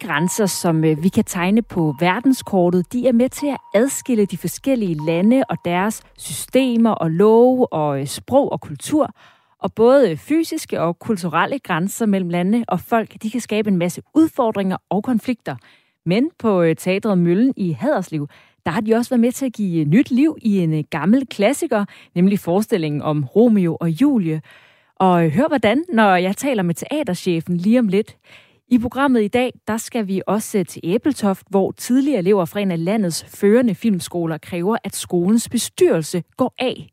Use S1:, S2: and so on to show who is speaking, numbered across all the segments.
S1: Grænser, som øh, vi kan tegne på verdenskortet, de er med til at adskille de forskellige lande og deres systemer og love og øh, sprog og kultur. Og både fysiske og kulturelle grænser mellem lande og folk, de kan skabe en masse udfordringer og konflikter. Men på øh, Teatret Møllen i Haderslev, der har de også været med til at give nyt liv i en gammel klassiker, nemlig forestillingen om Romeo og Julie. Og hør hvordan, når jeg taler med teaterchefen lige om lidt. I programmet i dag, der skal vi også til Æbeltoft, hvor tidligere elever fra en af landets førende filmskoler kræver, at skolens bestyrelse går af.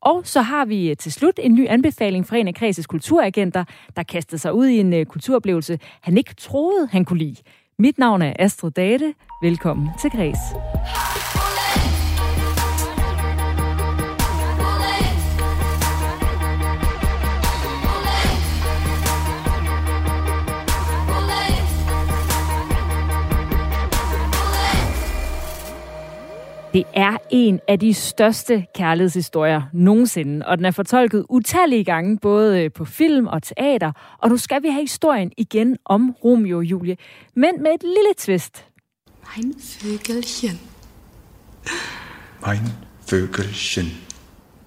S1: Og så har vi øh, til slut en ny anbefaling fra en af Kreses kulturagenter, der kastede sig ud i en øh, kulturoplevelse, han ikke troede, han kunne lide. Mit navn er Astrid Date. Velkommen til Kreds. Det er en af de største kærlighedshistorier nogensinde, og den er fortolket utallige gange, både på film og teater. Og nu skal vi have historien igen om Romeo og Julie, men med et lille twist.
S2: Mein Vögelchen.
S3: Mein Vögelchen.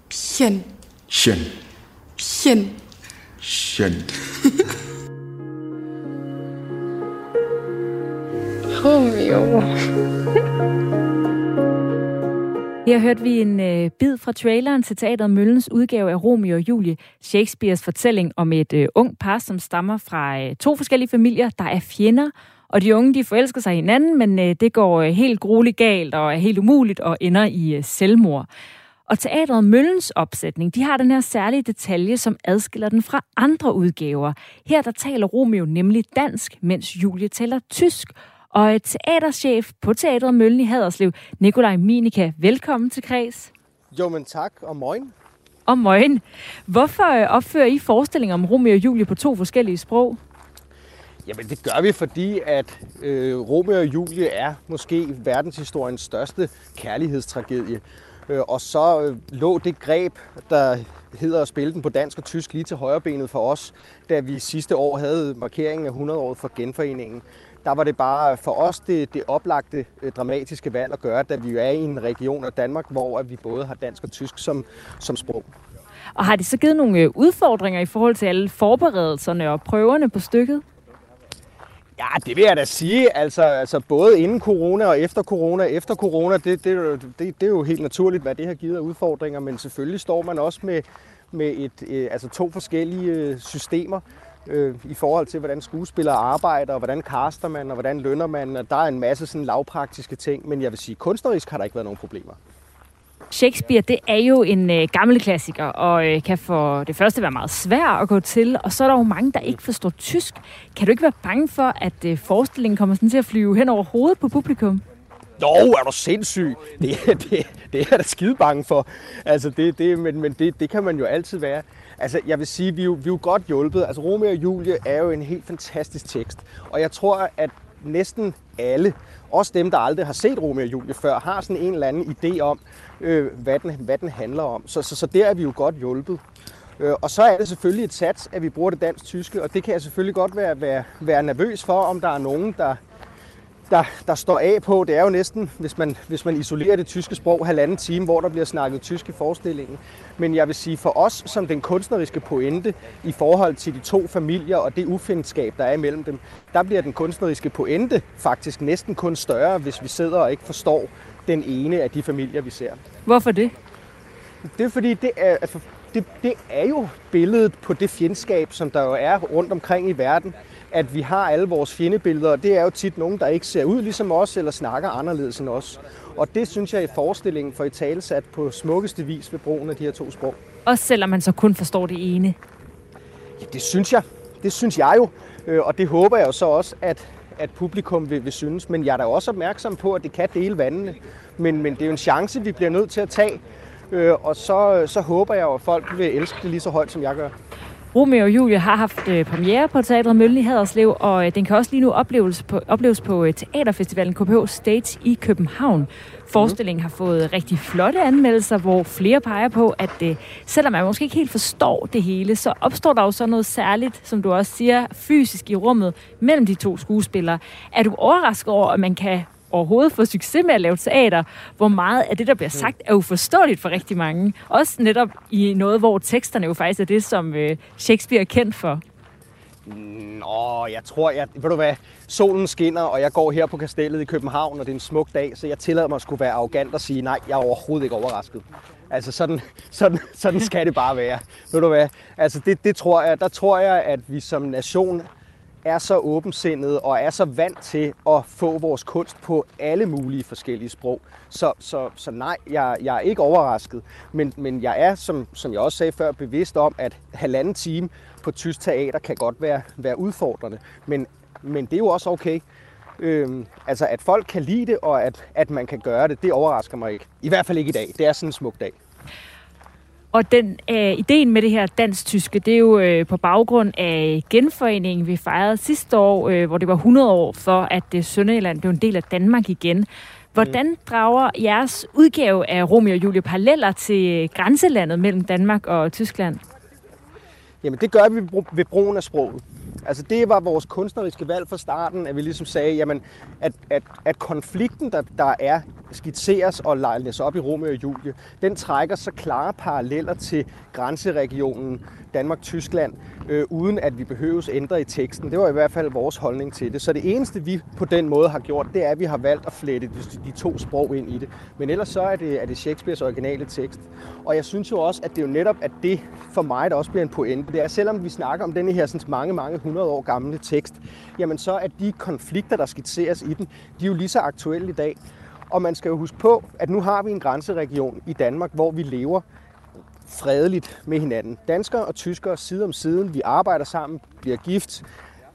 S2: Pchen.
S3: Chen.
S2: Pchen.
S3: Chen.
S2: Romeo.
S1: Her hørte vi en øh, bid fra traileren til Teateret Møllens udgave af Romeo og Julie, Shakespeares fortælling om et øh, ung par, som stammer fra øh, to forskellige familier, der er fjender, og de unge de forelsker sig i hinanden, men øh, det går øh, helt grueligt galt og er helt umuligt og ender i øh, selvmord. Og Teatret Møllens opsætning, de har den her særlige detalje, som adskiller den fra andre udgaver. Her der taler Romeo nemlig dansk, mens Julie taler tysk, og teaterchef på Teatret Møllen i Haderslev, Nikolaj Minika. Velkommen til Kreds.
S4: Jo, men tak, og morgen.
S1: Og morgen. Hvorfor øh, opfører I forestillinger om Romeo og Julie på to forskellige sprog?
S4: Jamen, det gør vi, fordi at øh, Romeo og Julie er måske verdenshistoriens største kærlighedstragedie. Øh, og så øh, lå det greb, der hedder at spille den på dansk og tysk lige til højrebenet for os, da vi sidste år havde markeringen af 100-året for genforeningen der var det bare for os det, det oplagte øh, dramatiske valg at gøre, da vi jo er i en region af Danmark, hvor vi både har dansk og tysk som, som sprog.
S1: Og har det så givet nogle øh, udfordringer i forhold til alle forberedelserne og prøverne på stykket?
S4: Ja, det vil jeg da sige. Altså, altså både inden corona og efter corona. Efter corona, det, det, det, det er jo helt naturligt, hvad det har givet af udfordringer, men selvfølgelig står man også med, med et, øh, altså to forskellige systemer øh, i forhold til, hvordan skuespillere arbejder, og hvordan caster man, og hvordan lønner man. Og der er en masse sådan lavpraktiske ting, men jeg vil sige, kunstnerisk har der ikke været nogen problemer.
S1: Shakespeare, det er jo en øh, gammel klassiker, og øh, kan for det første være meget svær at gå til, og så er der jo mange, der ikke forstår tysk. Kan du ikke være bange for, at øh, forestillingen kommer sådan til at flyve hen over hovedet på publikum?
S4: Jo, er du sindssyg? Det, det, det er jeg da skide bange for. Altså, det, det, men men det, det kan man jo altid være. Altså, jeg vil sige, vi er jo, vi er jo godt hjulpet. Altså, Romeo og Julie er jo en helt fantastisk tekst. Og jeg tror, at næsten alle, også dem, der aldrig har set Romeo og Julie før, har sådan en eller anden idé om, øh, hvad, den, hvad den handler om. Så, så, så der er vi jo godt hjulpet. Øh, og så er det selvfølgelig et sats, at vi bruger det dansk-tyske, og det kan jeg selvfølgelig godt være, være, være nervøs for, om der er nogen, der, der, der står af på. Det er jo næsten, hvis man, hvis man isolerer det tyske sprog, halvanden time, hvor der bliver snakket tysk i forestillingen. Men jeg vil sige, for os som den kunstneriske pointe i forhold til de to familier og det ufindskab, der er imellem dem, der bliver den kunstneriske pointe faktisk næsten kun større, hvis vi sidder og ikke forstår den ene af de familier, vi ser.
S1: Hvorfor det?
S4: Det er fordi, det er, altså, det, det er jo billedet på det fjendskab, som der jo er rundt omkring i verden at vi har alle vores fjendebilleder, og det er jo tit nogen, der ikke ser ud ligesom os, eller snakker anderledes end os. Og det synes jeg i forestillingen for i talesat på smukkeste vis ved brugen af de her to sprog.
S1: Også selvom man så kun forstår det ene?
S4: Ja, det synes jeg. Det synes jeg jo. Øh, og det håber jeg jo så også, at, at publikum vil, vil synes. Men jeg er da også opmærksom på, at det kan dele vandene. Men, men det er jo en chance, vi bliver nødt til at tage. Øh, og så, så håber jeg jo, at folk vil elske det lige så højt, som jeg gør.
S1: Romeo og Julie har haft øh, premiere på Teatret Møllen i Haderslev, og øh, den kan også lige nu opleves på, opleves på øh, Teaterfestivalen KPH Stage i København. Forestillingen har fået rigtig flotte anmeldelser, hvor flere peger på, at øh, selvom man måske ikke helt forstår det hele, så opstår der jo så noget særligt, som du også siger, fysisk i rummet mellem de to skuespillere. Er du overrasket over, at man kan overhovedet få succes med at lave teater, hvor meget af det, der bliver sagt, er uforståeligt for rigtig mange. Også netop i noget, hvor teksterne jo faktisk er det, som øh, Shakespeare er kendt for.
S4: Nå, jeg tror, jeg, ved du hvad, solen skinner, og jeg går her på kastellet i København, og det er en smuk dag, så jeg tillader mig at skulle være arrogant og sige, nej, jeg er overhovedet ikke overrasket. Altså sådan, sådan, sådan skal det bare være. Ved du hvad, altså det, det tror jeg, der tror jeg, at vi som nation er så åbensindede og er så vant til at få vores kunst på alle mulige forskellige sprog. Så, så, så nej, jeg, jeg er ikke overrasket, men, men jeg er, som, som jeg også sagde før, bevidst om, at halvanden time på tysk teater kan godt være, være udfordrende. Men, men det er jo også okay. Øhm, altså, at folk kan lide det, og at, at man kan gøre det, det overrasker mig ikke. I hvert fald ikke i dag. Det er sådan en smuk dag.
S1: Og den øh, ideen med det her dansk-tyske, det er jo øh, på baggrund af genforeningen, vi fejrede sidste år, øh, hvor det var 100 år for, at øh, Sønderjylland blev en del af Danmark igen. Hvordan drager jeres udgave af Romeo og Julie paralleller til grænselandet mellem Danmark og Tyskland?
S4: Jamen det gør vi ved brugen af sproget. Altså det var vores kunstneriske valg fra starten, at vi ligesom sagde, jamen, at, at, at konflikten, der, der er, skitseres og lejles op i Romeo og Julie, den trækker så klare paralleller til grænseregionen Danmark-Tyskland, øh, uden at vi behøves ændre i teksten. Det var i hvert fald vores holdning til det. Så det eneste, vi på den måde har gjort, det er, at vi har valgt at flette de, de to sprog ind i det. Men ellers så er det, er det Shakespeares originale tekst. Og jeg synes jo også, at det er jo netop, at det for mig, der også bliver en pointe, det er, selvom vi snakker om denne her sådan mange, mange hundrede år gamle tekst, jamen så er de konflikter, der skitseres i den, de er jo lige så aktuelle i dag. Og man skal jo huske på, at nu har vi en grænseregion i Danmark, hvor vi lever fredeligt med hinanden. Danskere og tyskere side om side. Vi arbejder sammen, bliver gift,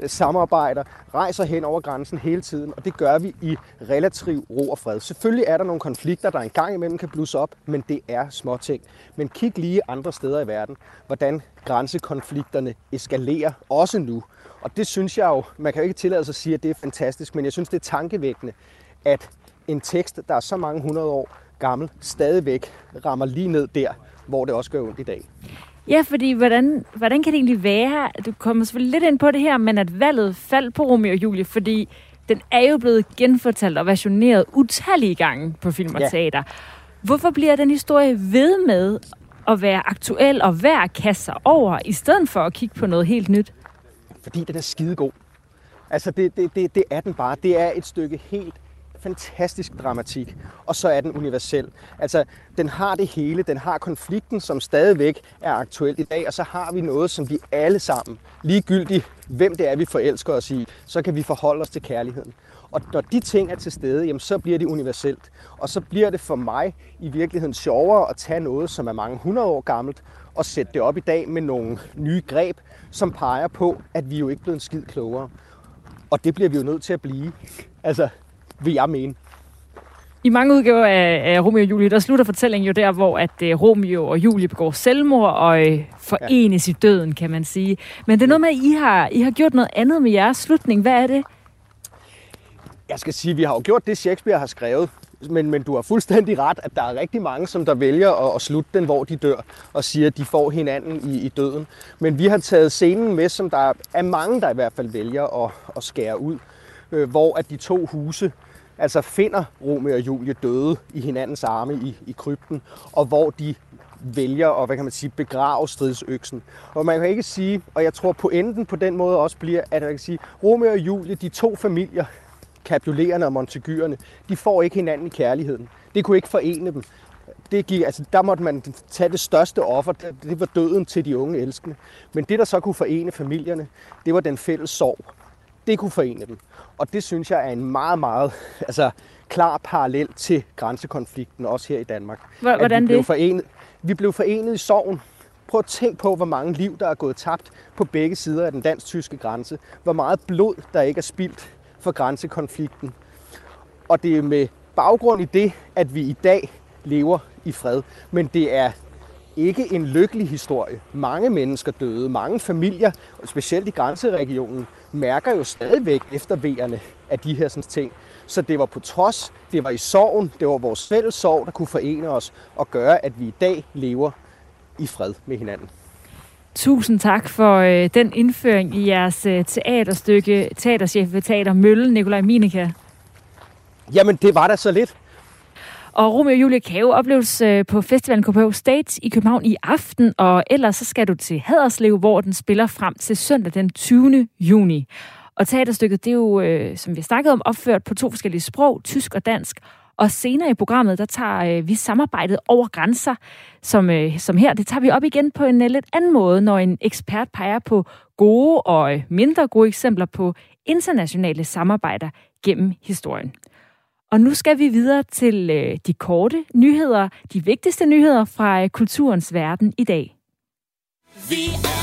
S4: Øh, samarbejder, rejser hen over grænsen hele tiden, og det gør vi i relativ ro og fred. Selvfølgelig er der nogle konflikter, der engang imellem kan blusse op, men det er småting. Men kig lige andre steder i verden, hvordan grænsekonflikterne eskalerer, også nu. Og det synes jeg jo, man kan jo ikke tillade sig at sige, at det er fantastisk, men jeg synes, det er tankevækkende, at en tekst, der er så mange hundrede år gammel, stadigvæk rammer lige ned der, hvor det også gør ondt i dag.
S1: Ja, fordi hvordan, hvordan kan det egentlig være, du kommer selvfølgelig lidt ind på det her, men at valget faldt på Romeo og Julie, fordi den er jo blevet genfortalt og versioneret utallige gange på film og ja. teater. Hvorfor bliver den historie ved med at være aktuel og værd at kaste sig over, i stedet for at kigge på noget helt nyt?
S4: Fordi den er skidegod. Altså, det, det, det, det er den bare. Det er et stykke helt fantastisk dramatik, og så er den universel. Altså, den har det hele. Den har konflikten, som stadigvæk er aktuel i dag, og så har vi noget, som vi alle sammen, ligegyldigt hvem det er, vi forelsker os i, så kan vi forholde os til kærligheden. Og når de ting er til stede, jamen, så bliver det universelt. Og så bliver det for mig i virkeligheden sjovere at tage noget, som er mange hundrede år gammelt, og sætte det op i dag med nogle nye greb, som peger på, at vi jo ikke er blevet en skid klogere. Og det bliver vi jo nødt til at blive. Altså, vil jeg mene.
S1: I mange udgaver af, af Romeo og Julie, der slutter fortællingen jo der, hvor at uh, Romeo og Julie begår selvmord og uh, forenes ja. i døden, kan man sige. Men det er noget med, at I har, I har gjort noget andet med jeres slutning. Hvad er det?
S4: Jeg skal sige, at vi har jo gjort det, Shakespeare har skrevet. Men, men du har fuldstændig ret, at der er rigtig mange, som der vælger at, at slutte den, hvor de dør, og siger, at de får hinanden i, i døden. Men vi har taget scenen med, som der er mange, der i hvert fald vælger at, at skære ud, øh, hvor at de to huse altså finder Romeo og Julie døde i hinandens arme i, i krypten, og hvor de vælger at hvad kan man sige, begrave stridsøksen. Og man kan ikke sige, og jeg tror pointen på den måde også bliver, at man kan sige, Romeo og Julie, de to familier, kapulerende og Montegyrerne, de får ikke hinanden i kærligheden. Det kunne ikke forene dem. Det gik, altså, der måtte man tage det største offer, det var døden til de unge elskende. Men det, der så kunne forene familierne, det var den fælles sorg. Det kunne forene dem. Og det synes jeg er en meget, meget altså, klar parallel til grænsekonflikten, også her i Danmark.
S1: Hvordan
S4: vi blev
S1: det?
S4: Forenet, vi blev forenet i sorgen. Prøv at tænke på, hvor mange liv, der er gået tabt på begge sider af den dansk-tyske grænse. Hvor meget blod, der ikke er spildt for grænsekonflikten. Og det er med baggrund i det, at vi i dag lever i fred. Men det er ikke en lykkelig historie. Mange mennesker døde, mange familier, og specielt i grænseregionen, mærker jo stadigvæk efter vejerne af de her sådan, ting. Så det var på trods, det var i sorgen, det var vores fælles sorg, der kunne forene os og gøre, at vi i dag lever i fred med hinanden.
S1: Tusind tak for øh, den indføring i jeres øh, teaterstykke, teaterchef ved Teater Mølle, Nikolaj Minika.
S4: Jamen, det var da så lidt.
S1: Og Romeo og Julie kan jo opleves øh, på festivalen KPH State i København i aften, og ellers så skal du til Haderslev, hvor den spiller frem til søndag den 20. juni. Og teaterstykket, det er jo, øh, som vi har snakket om, opført på to forskellige sprog, tysk og dansk. Og senere i programmet, der tager øh, vi samarbejdet over grænser, som, øh, som her. Det tager vi op igen på en øh, lidt anden måde, når en ekspert peger på gode og øh, mindre gode eksempler på internationale samarbejder gennem historien. Og nu skal vi videre til øh, de korte nyheder, de vigtigste nyheder fra øh, kulturens verden i dag. Vi er.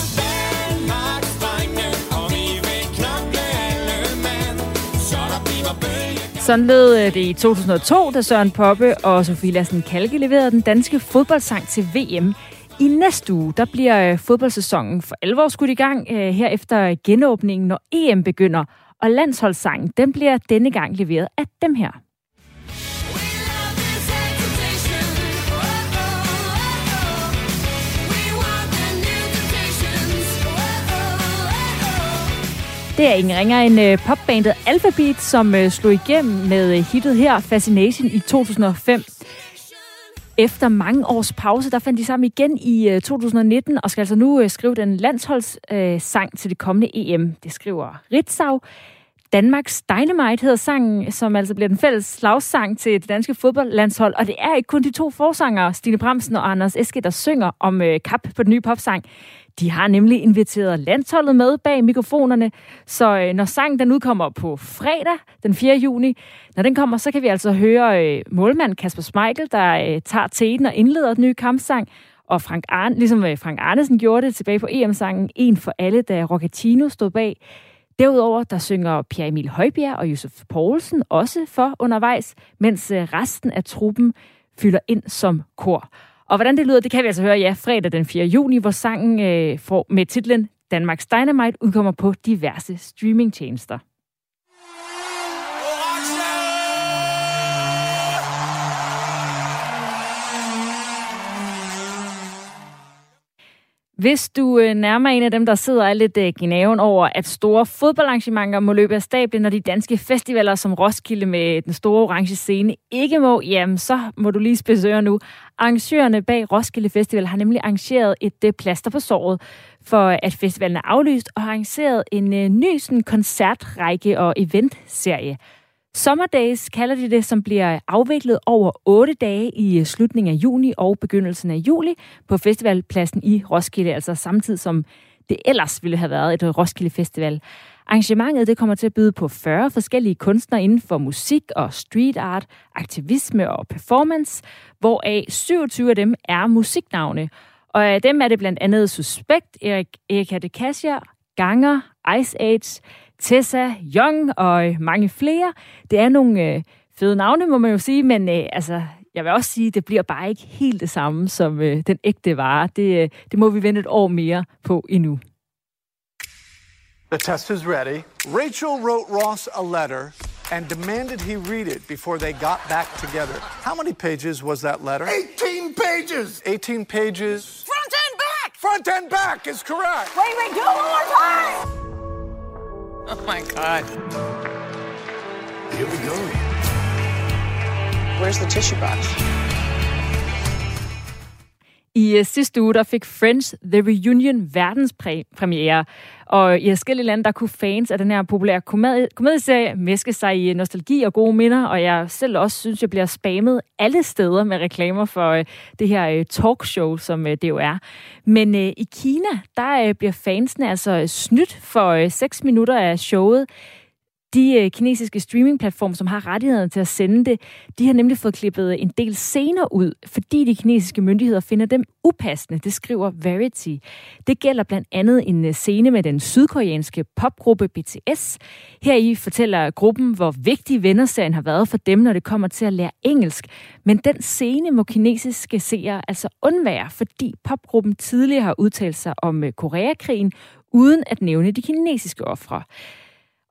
S1: Sådan lød øh, det i 2002, da Søren Poppe og Sofie Lassen Kalke leverede den danske fodboldsang til VM. I næste uge, der bliver øh, fodboldsæsonen for alvor skudt i gang øh, her efter genåbningen, når EM begynder. Og landsholdssangen, den bliver denne gang leveret af dem her. Det er ingen ringer end uh, øh, popbandet Alphabet, som uh, slog igennem med uh, hittet her, Fascination, i 2005. Efter mange års pause, der fandt de sammen igen i uh, 2019, og skal altså nu uh, skrive den landsholdssang uh, til det kommende EM. Det skriver Ritzau. Danmarks Dynamite hedder sangen, som altså bliver den fælles slagsang til det danske fodboldlandshold. Og det er ikke kun de to forsangere, Stine Bramsen og Anders Eske, der synger om øh, kap på den nye popsang. De har nemlig inviteret landsholdet med bag mikrofonerne, så øh, når sangen den udkommer på fredag den 4. juni, når den kommer, så kan vi altså høre øh, målmand Kasper Schmeichel, der øh, tager teten og indleder den nye kampsang, og Frank Arne, ligesom øh, Frank Arnesen gjorde det tilbage på EM-sangen, en for alle, da Rocatino stod bag. Derudover der synger Pierre Emil Højbjerg og Josef Poulsen også for undervejs, mens øh, resten af truppen fylder ind som kor. Og hvordan det lyder, det kan vi altså høre ja fredag den 4. juni, hvor sangen øh, får med titlen Danmarks Dynamite udkommer på diverse streamingtjenester. Hvis du øh, nærmer en af dem, der sidder og er lidt øh, gnaven over, at store fodboldarrangementer må løbe af stablen, når de danske festivaler som Roskilde med den store orange scene ikke må, jamen så må du lige spidse nu. Arrangørerne bag Roskilde Festival har nemlig arrangeret et øh, plaster på såret for, at festivalen er aflyst, og har arrangeret en øh, ny sådan, koncertrække og eventserie. Sommerdays kalder de det, som bliver afviklet over otte dage i øh, slutningen af juni og begyndelsen af juli på festivalpladsen i Roskilde, altså samtidig som det ellers ville have været et øh, Roskilde Festival. Arrangementet det kommer til at byde på 40 forskellige kunstnere inden for musik og street art, aktivisme og performance, hvoraf 27 af dem er musiknavne. Og af dem er det blandt andet Suspekt, Erik, Erika de Kassier, Ganger, Ice Age, Tessa Young og mange flere. Det er nogle øh, fede navne, må man jo sige, men øh, altså, jeg vil også sige, at det bliver bare ikke helt det samme som øh, den ægte vare. Det, øh, det må vi vente et år mere på endnu.
S5: The test is ready. Rachel wrote Ross a letter and demanded he read it before they got back together. How many pages was that letter?
S6: 18 pages!
S5: 18 pages.
S6: Front and back!
S5: Front and back is correct.
S6: Wait, wait, do it one more time! Oh my God.
S5: Here we go.
S6: Where's the tissue box?
S1: I øh, sidste uge der fik Friends The Reunion verdenspremiere, og i forskellige lande der kunne fans af den her populære komedie, komedieserie mæske sig i nostalgi og gode minder, og jeg selv også synes, jeg bliver spammet alle steder med reklamer for øh, det her øh, talkshow, som det jo er. Men i Kina, der bliver fansene altså snydt for 6 minutter af showet. De øh, kinesiske streamingplatforme, som har rettigheden til at sende det, de har nemlig fået klippet en del scener ud, fordi de kinesiske myndigheder finder dem upassende, det skriver Verity. Det gælder blandt andet en øh, scene med den sydkoreanske popgruppe BTS. Her i fortæller gruppen, hvor vigtig vennerserien har været for dem, når det kommer til at lære engelsk. Men den scene må kinesiske seere altså undvære, fordi popgruppen tidligere har udtalt sig om øh, Koreakrigen, uden at nævne de kinesiske ofre.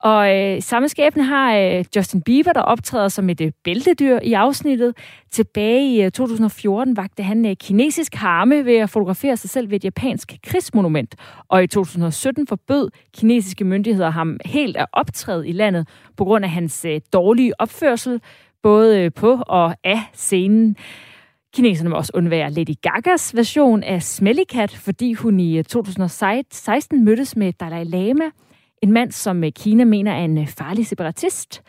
S1: Og øh, samme skæbne har øh, Justin Bieber, der optræder som et øh, bæltedyr i afsnittet. Tilbage i øh, 2014 vagte han øh, kinesisk harme ved at fotografere sig selv ved et japansk krigsmonument. Og i 2017 forbød kinesiske myndigheder ham helt at optræde i landet på grund af hans øh, dårlige opførsel, både øh, på og af scenen. Kineserne må også undvære Lady Gagas version af Smelly Cat, fordi hun i øh, 2016 mødtes med Dalai Lama – en mand, som øh, Kina mener er en øh, farlig separatist.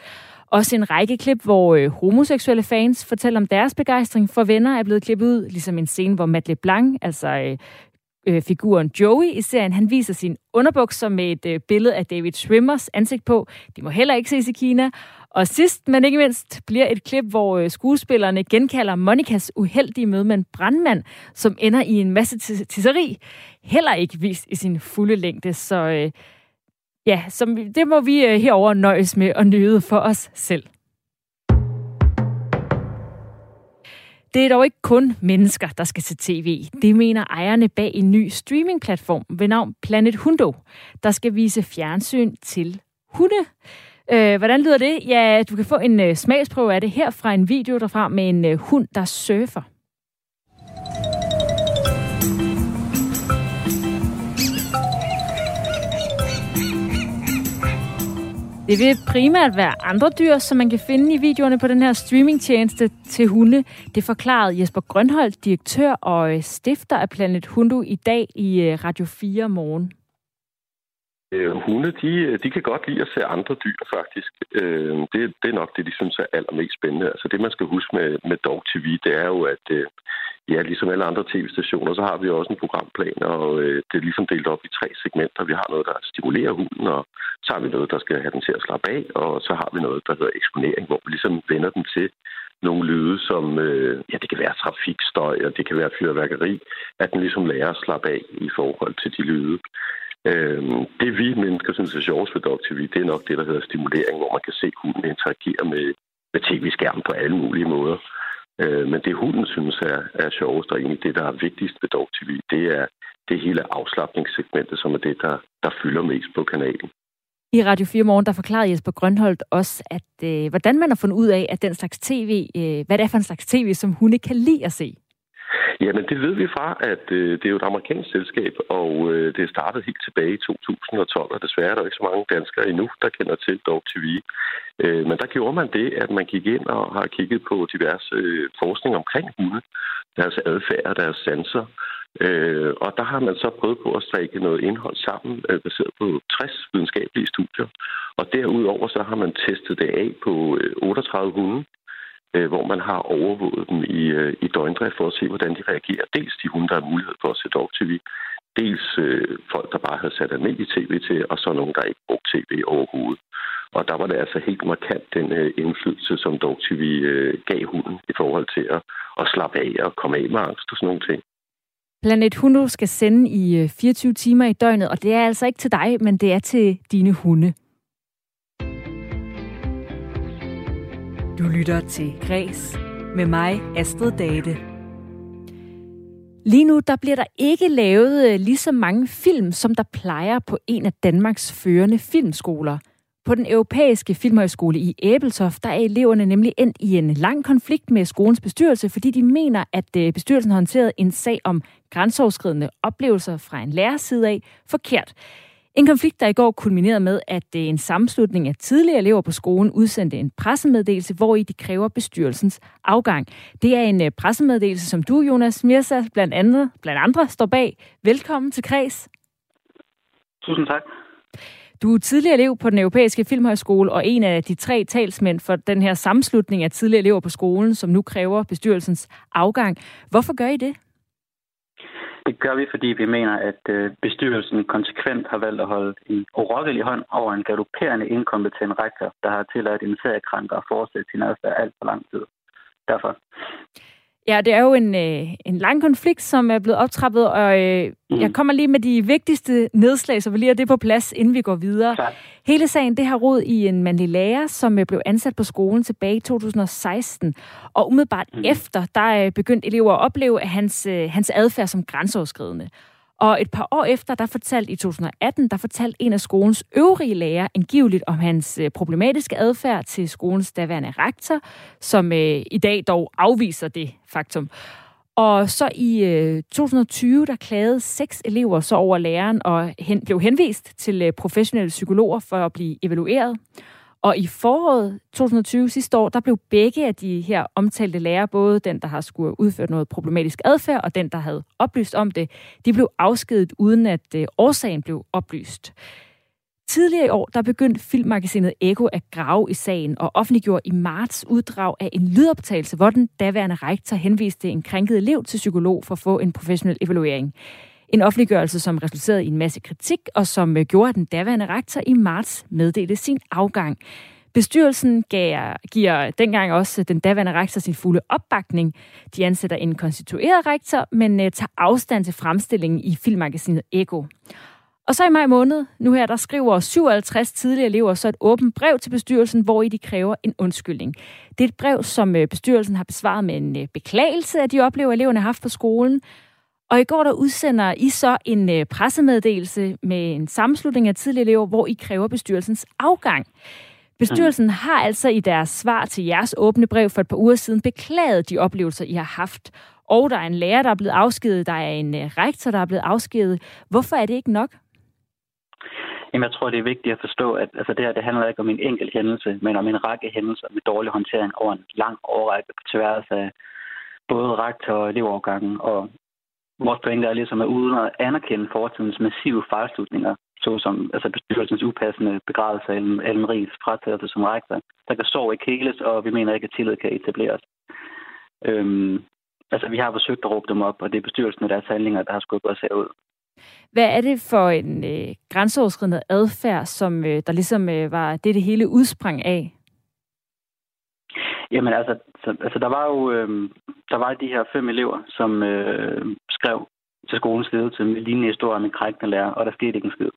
S1: Også en række klip, hvor øh, homoseksuelle fans fortæller om deres begejstring for venner, er blevet klippet ud, ligesom en scene, hvor Matt LeBlanc, altså øh, figuren Joey i serien, han viser sin underbukser med et øh, billede af David Schwimmers ansigt på. De må heller ikke ses i Kina. Og sidst, men ikke mindst, bliver et klip, hvor øh, skuespillerne genkalder Monikas uheldige møde med en brandmand, som ender i en masse tisseri. Heller ikke vist i sin fulde længde, så... Øh, ja, som, det må vi øh, herover nøjes med at nyde for os selv. Det er dog ikke kun mennesker, der skal se tv. Det mener ejerne bag en ny streamingplatform ved navn Planet Hundo, der skal vise fjernsyn til hunde. Øh, hvordan lyder det? Ja, du kan få en øh, smagsprøve af det her fra en video derfra med en øh, hund, der surfer. Det vil primært være andre dyr, som man kan finde i videoerne på den her streamingtjeneste til hunde. Det forklarede Jesper Grønholdt, direktør og øh, stifter af Planet Hundo i dag i øh, Radio 4 morgen.
S7: Øh, hunde, de, de kan godt lide at se andre dyr, faktisk. Øh, det, det er nok det, de synes er allermest spændende. Altså det, man skal huske med, med Dog TV, det er jo, at øh, ja, ligesom alle andre tv-stationer, så har vi også en programplan, og øh, det er ligesom delt op i tre segmenter. Vi har noget, der stimulerer hunden, og så har vi noget, der skal have den til at slappe af, og så har vi noget, der hedder eksponering, hvor vi ligesom vender den til nogle lyde, som, øh, ja, det kan være trafikstøj, og det kan være fyrværkeri, at den ligesom lærer at slappe af i forhold til de lyde. Øh, det vi mennesker synes er sjovest ved Dog TV, det er nok det, der hedder stimulering, hvor man kan se hunden interagere med, med tv-skærmen på alle mulige måder. Øh, men det hunden synes er, er sjovest, og egentlig det, der er vigtigst ved Dog TV, det er det hele afslappningssegmentet, som er det, der, der fylder mest på kanalen.
S1: I Radio 4 Morgen, der forklarede Jesper Grønholdt også, at øh, hvordan man har fundet ud af, at den slags tv, øh, hvad det er for en slags tv, som hunde kan lide at se.
S7: Jamen, det ved vi fra, at øh, det er jo et amerikansk selskab, og øh, det startede helt tilbage i 2012, og desværre er der ikke så mange danskere endnu, der kender til Dog TV. Øh, men der gjorde man det, at man gik ind og har kigget på diverse øh, forskning omkring hunde, deres adfærd og deres sanser, Øh, og der har man så prøvet på at strække noget indhold sammen, øh, baseret på 60 videnskabelige studier. Og derudover så har man testet det af på øh, 38 hunde, øh, hvor man har overvåget dem i, øh, i døgndrift for at se, hvordan de reagerer. Dels de hunde, der har mulighed for at se dog-tv, dels øh, folk, der bare havde sat almindelig tv til, og så nogen, der ikke brugte tv overhovedet. Og der var det altså helt markant den øh, indflydelse, som dog-tv øh, gav hunden i forhold til at, at slappe af og komme af med angst og sådan nogle ting.
S1: Planet Hundo skal sende i øh, 24 timer i døgnet, og det er altså ikke til dig, men det er til dine hunde. Du lytter til Græs med mig, Astrid Date. Lige nu der bliver der ikke lavet øh, lige så mange film, som der plejer på en af Danmarks førende filmskoler. På den europæiske filmhøjskole i Æbeltoft, der er eleverne nemlig endt i en lang konflikt med skolens bestyrelse, fordi de mener, at øh, bestyrelsen har håndteret en sag om grænseoverskridende oplevelser fra en lærerside af forkert. En konflikt, der i går kulminerede med, at en sammenslutning af tidligere elever på skolen udsendte en pressemeddelelse, hvor i de kræver bestyrelsens afgang. Det er en øh, pressemeddelelse, som du, Jonas Mirsa, blandt andre, blandt andre står bag. Velkommen til Kreds.
S8: Tusind tak.
S1: Du er tidligere elev på den europæiske filmhøjskole og en af de tre talsmænd for den her sammenslutning af tidligere elever på skolen, som nu kræver bestyrelsens afgang. Hvorfor gør I det?
S8: Det gør vi, fordi vi mener, at øh, bestyrelsen konsekvent har valgt at holde en urokkelig hånd over en galopperende inkompetent rektor, der har tilladt en seriekrænker at fortsætte sin adfærd alt for lang tid. Derfor.
S1: Ja, det er jo en, øh, en lang konflikt, som er blevet optrappet, og øh, mm. jeg kommer lige med de vigtigste nedslag, så vi lige har det på plads, inden vi går videre. Klar. Hele sagen, det har rod i en mandlig lærer, som øh, blev ansat på skolen tilbage i 2016. Og umiddelbart mm. efter, der er begyndt elever at opleve at hans, øh, hans adfærd som grænseoverskridende. Og et par år efter, der fortalte i 2018, der fortalte en af skolens øvrige lærere angiveligt om hans øh, problematiske adfærd til skolens daværende rektor, som øh, i dag dog afviser det faktum. Og så i øh, 2020, der klagede seks elever så over læreren og hen, blev henvist til øh, professionelle psykologer for at blive evalueret. Og i foråret 2020 sidste år, der blev begge af de her omtalte lærere, både den, der har skulle udført noget problematisk adfærd, og den, der havde oplyst om det, de blev afskedet, uden at øh, årsagen blev oplyst. Tidligere i år, der begyndte filmmagasinet Eko at grave i sagen og offentliggjorde i marts uddrag af en lydoptagelse, hvor den daværende rektor henviste en krænket elev til psykolog for at få en professionel evaluering. En offentliggørelse, som resulterede i en masse kritik, og som øh, gjorde, at den daværende rektor i marts meddelte sin afgang. Bestyrelsen gav, giver dengang også den daværende rektor sin fulde opbakning. De ansætter en konstitueret rektor, men øh, tager afstand til fremstillingen i filmmagasinet Ego. Og så i maj måned, nu her, der skriver 57 tidligere elever så et åbent brev til bestyrelsen, hvor i de kræver en undskyldning. Det er et brev, som øh, bestyrelsen har besvaret med en beklagelse, af de oplever, eleverne har haft på skolen. Og i går der udsender I så en øh, pressemeddelelse med en sammenslutning af tidligere elever, hvor I kræver bestyrelsens afgang. Bestyrelsen mm. har altså i deres svar til jeres åbne brev for et par uger siden beklaget de oplevelser, I har haft. Og der er en lærer, der er blevet afskedet, der er en øh, rektor, der er blevet afskedet. Hvorfor er det ikke nok?
S8: Jamen, jeg tror, det er vigtigt at forstå, at altså, det her det handler ikke om en enkelt hændelse, men om en række hændelser med dårlig håndtering over en lang årrække på tværs af både rektor og elevovergangen. Og vores pointe er ligesom, at uden at anerkende fortidens massive fejlslutninger, såsom altså bestyrelsens upassende begravelse af Ries fratagelse som rektor, der kan sorg ikke heles, og vi mener ikke, at tillid kan etableres. Øhm, altså, vi har forsøgt at råbe dem op, og det er bestyrelsen af deres handlinger, der har skudt os herud.
S1: Hvad er det for en øh, grænseoverskridende adfærd, som øh, der ligesom øh, var det, det hele udsprang af?
S8: Jamen altså, så, altså der var jo øh, der var de her fem elever, som øh, skrev til skolens ledelse med lignende historier med krænkende lærer, og der skete ikke en skid.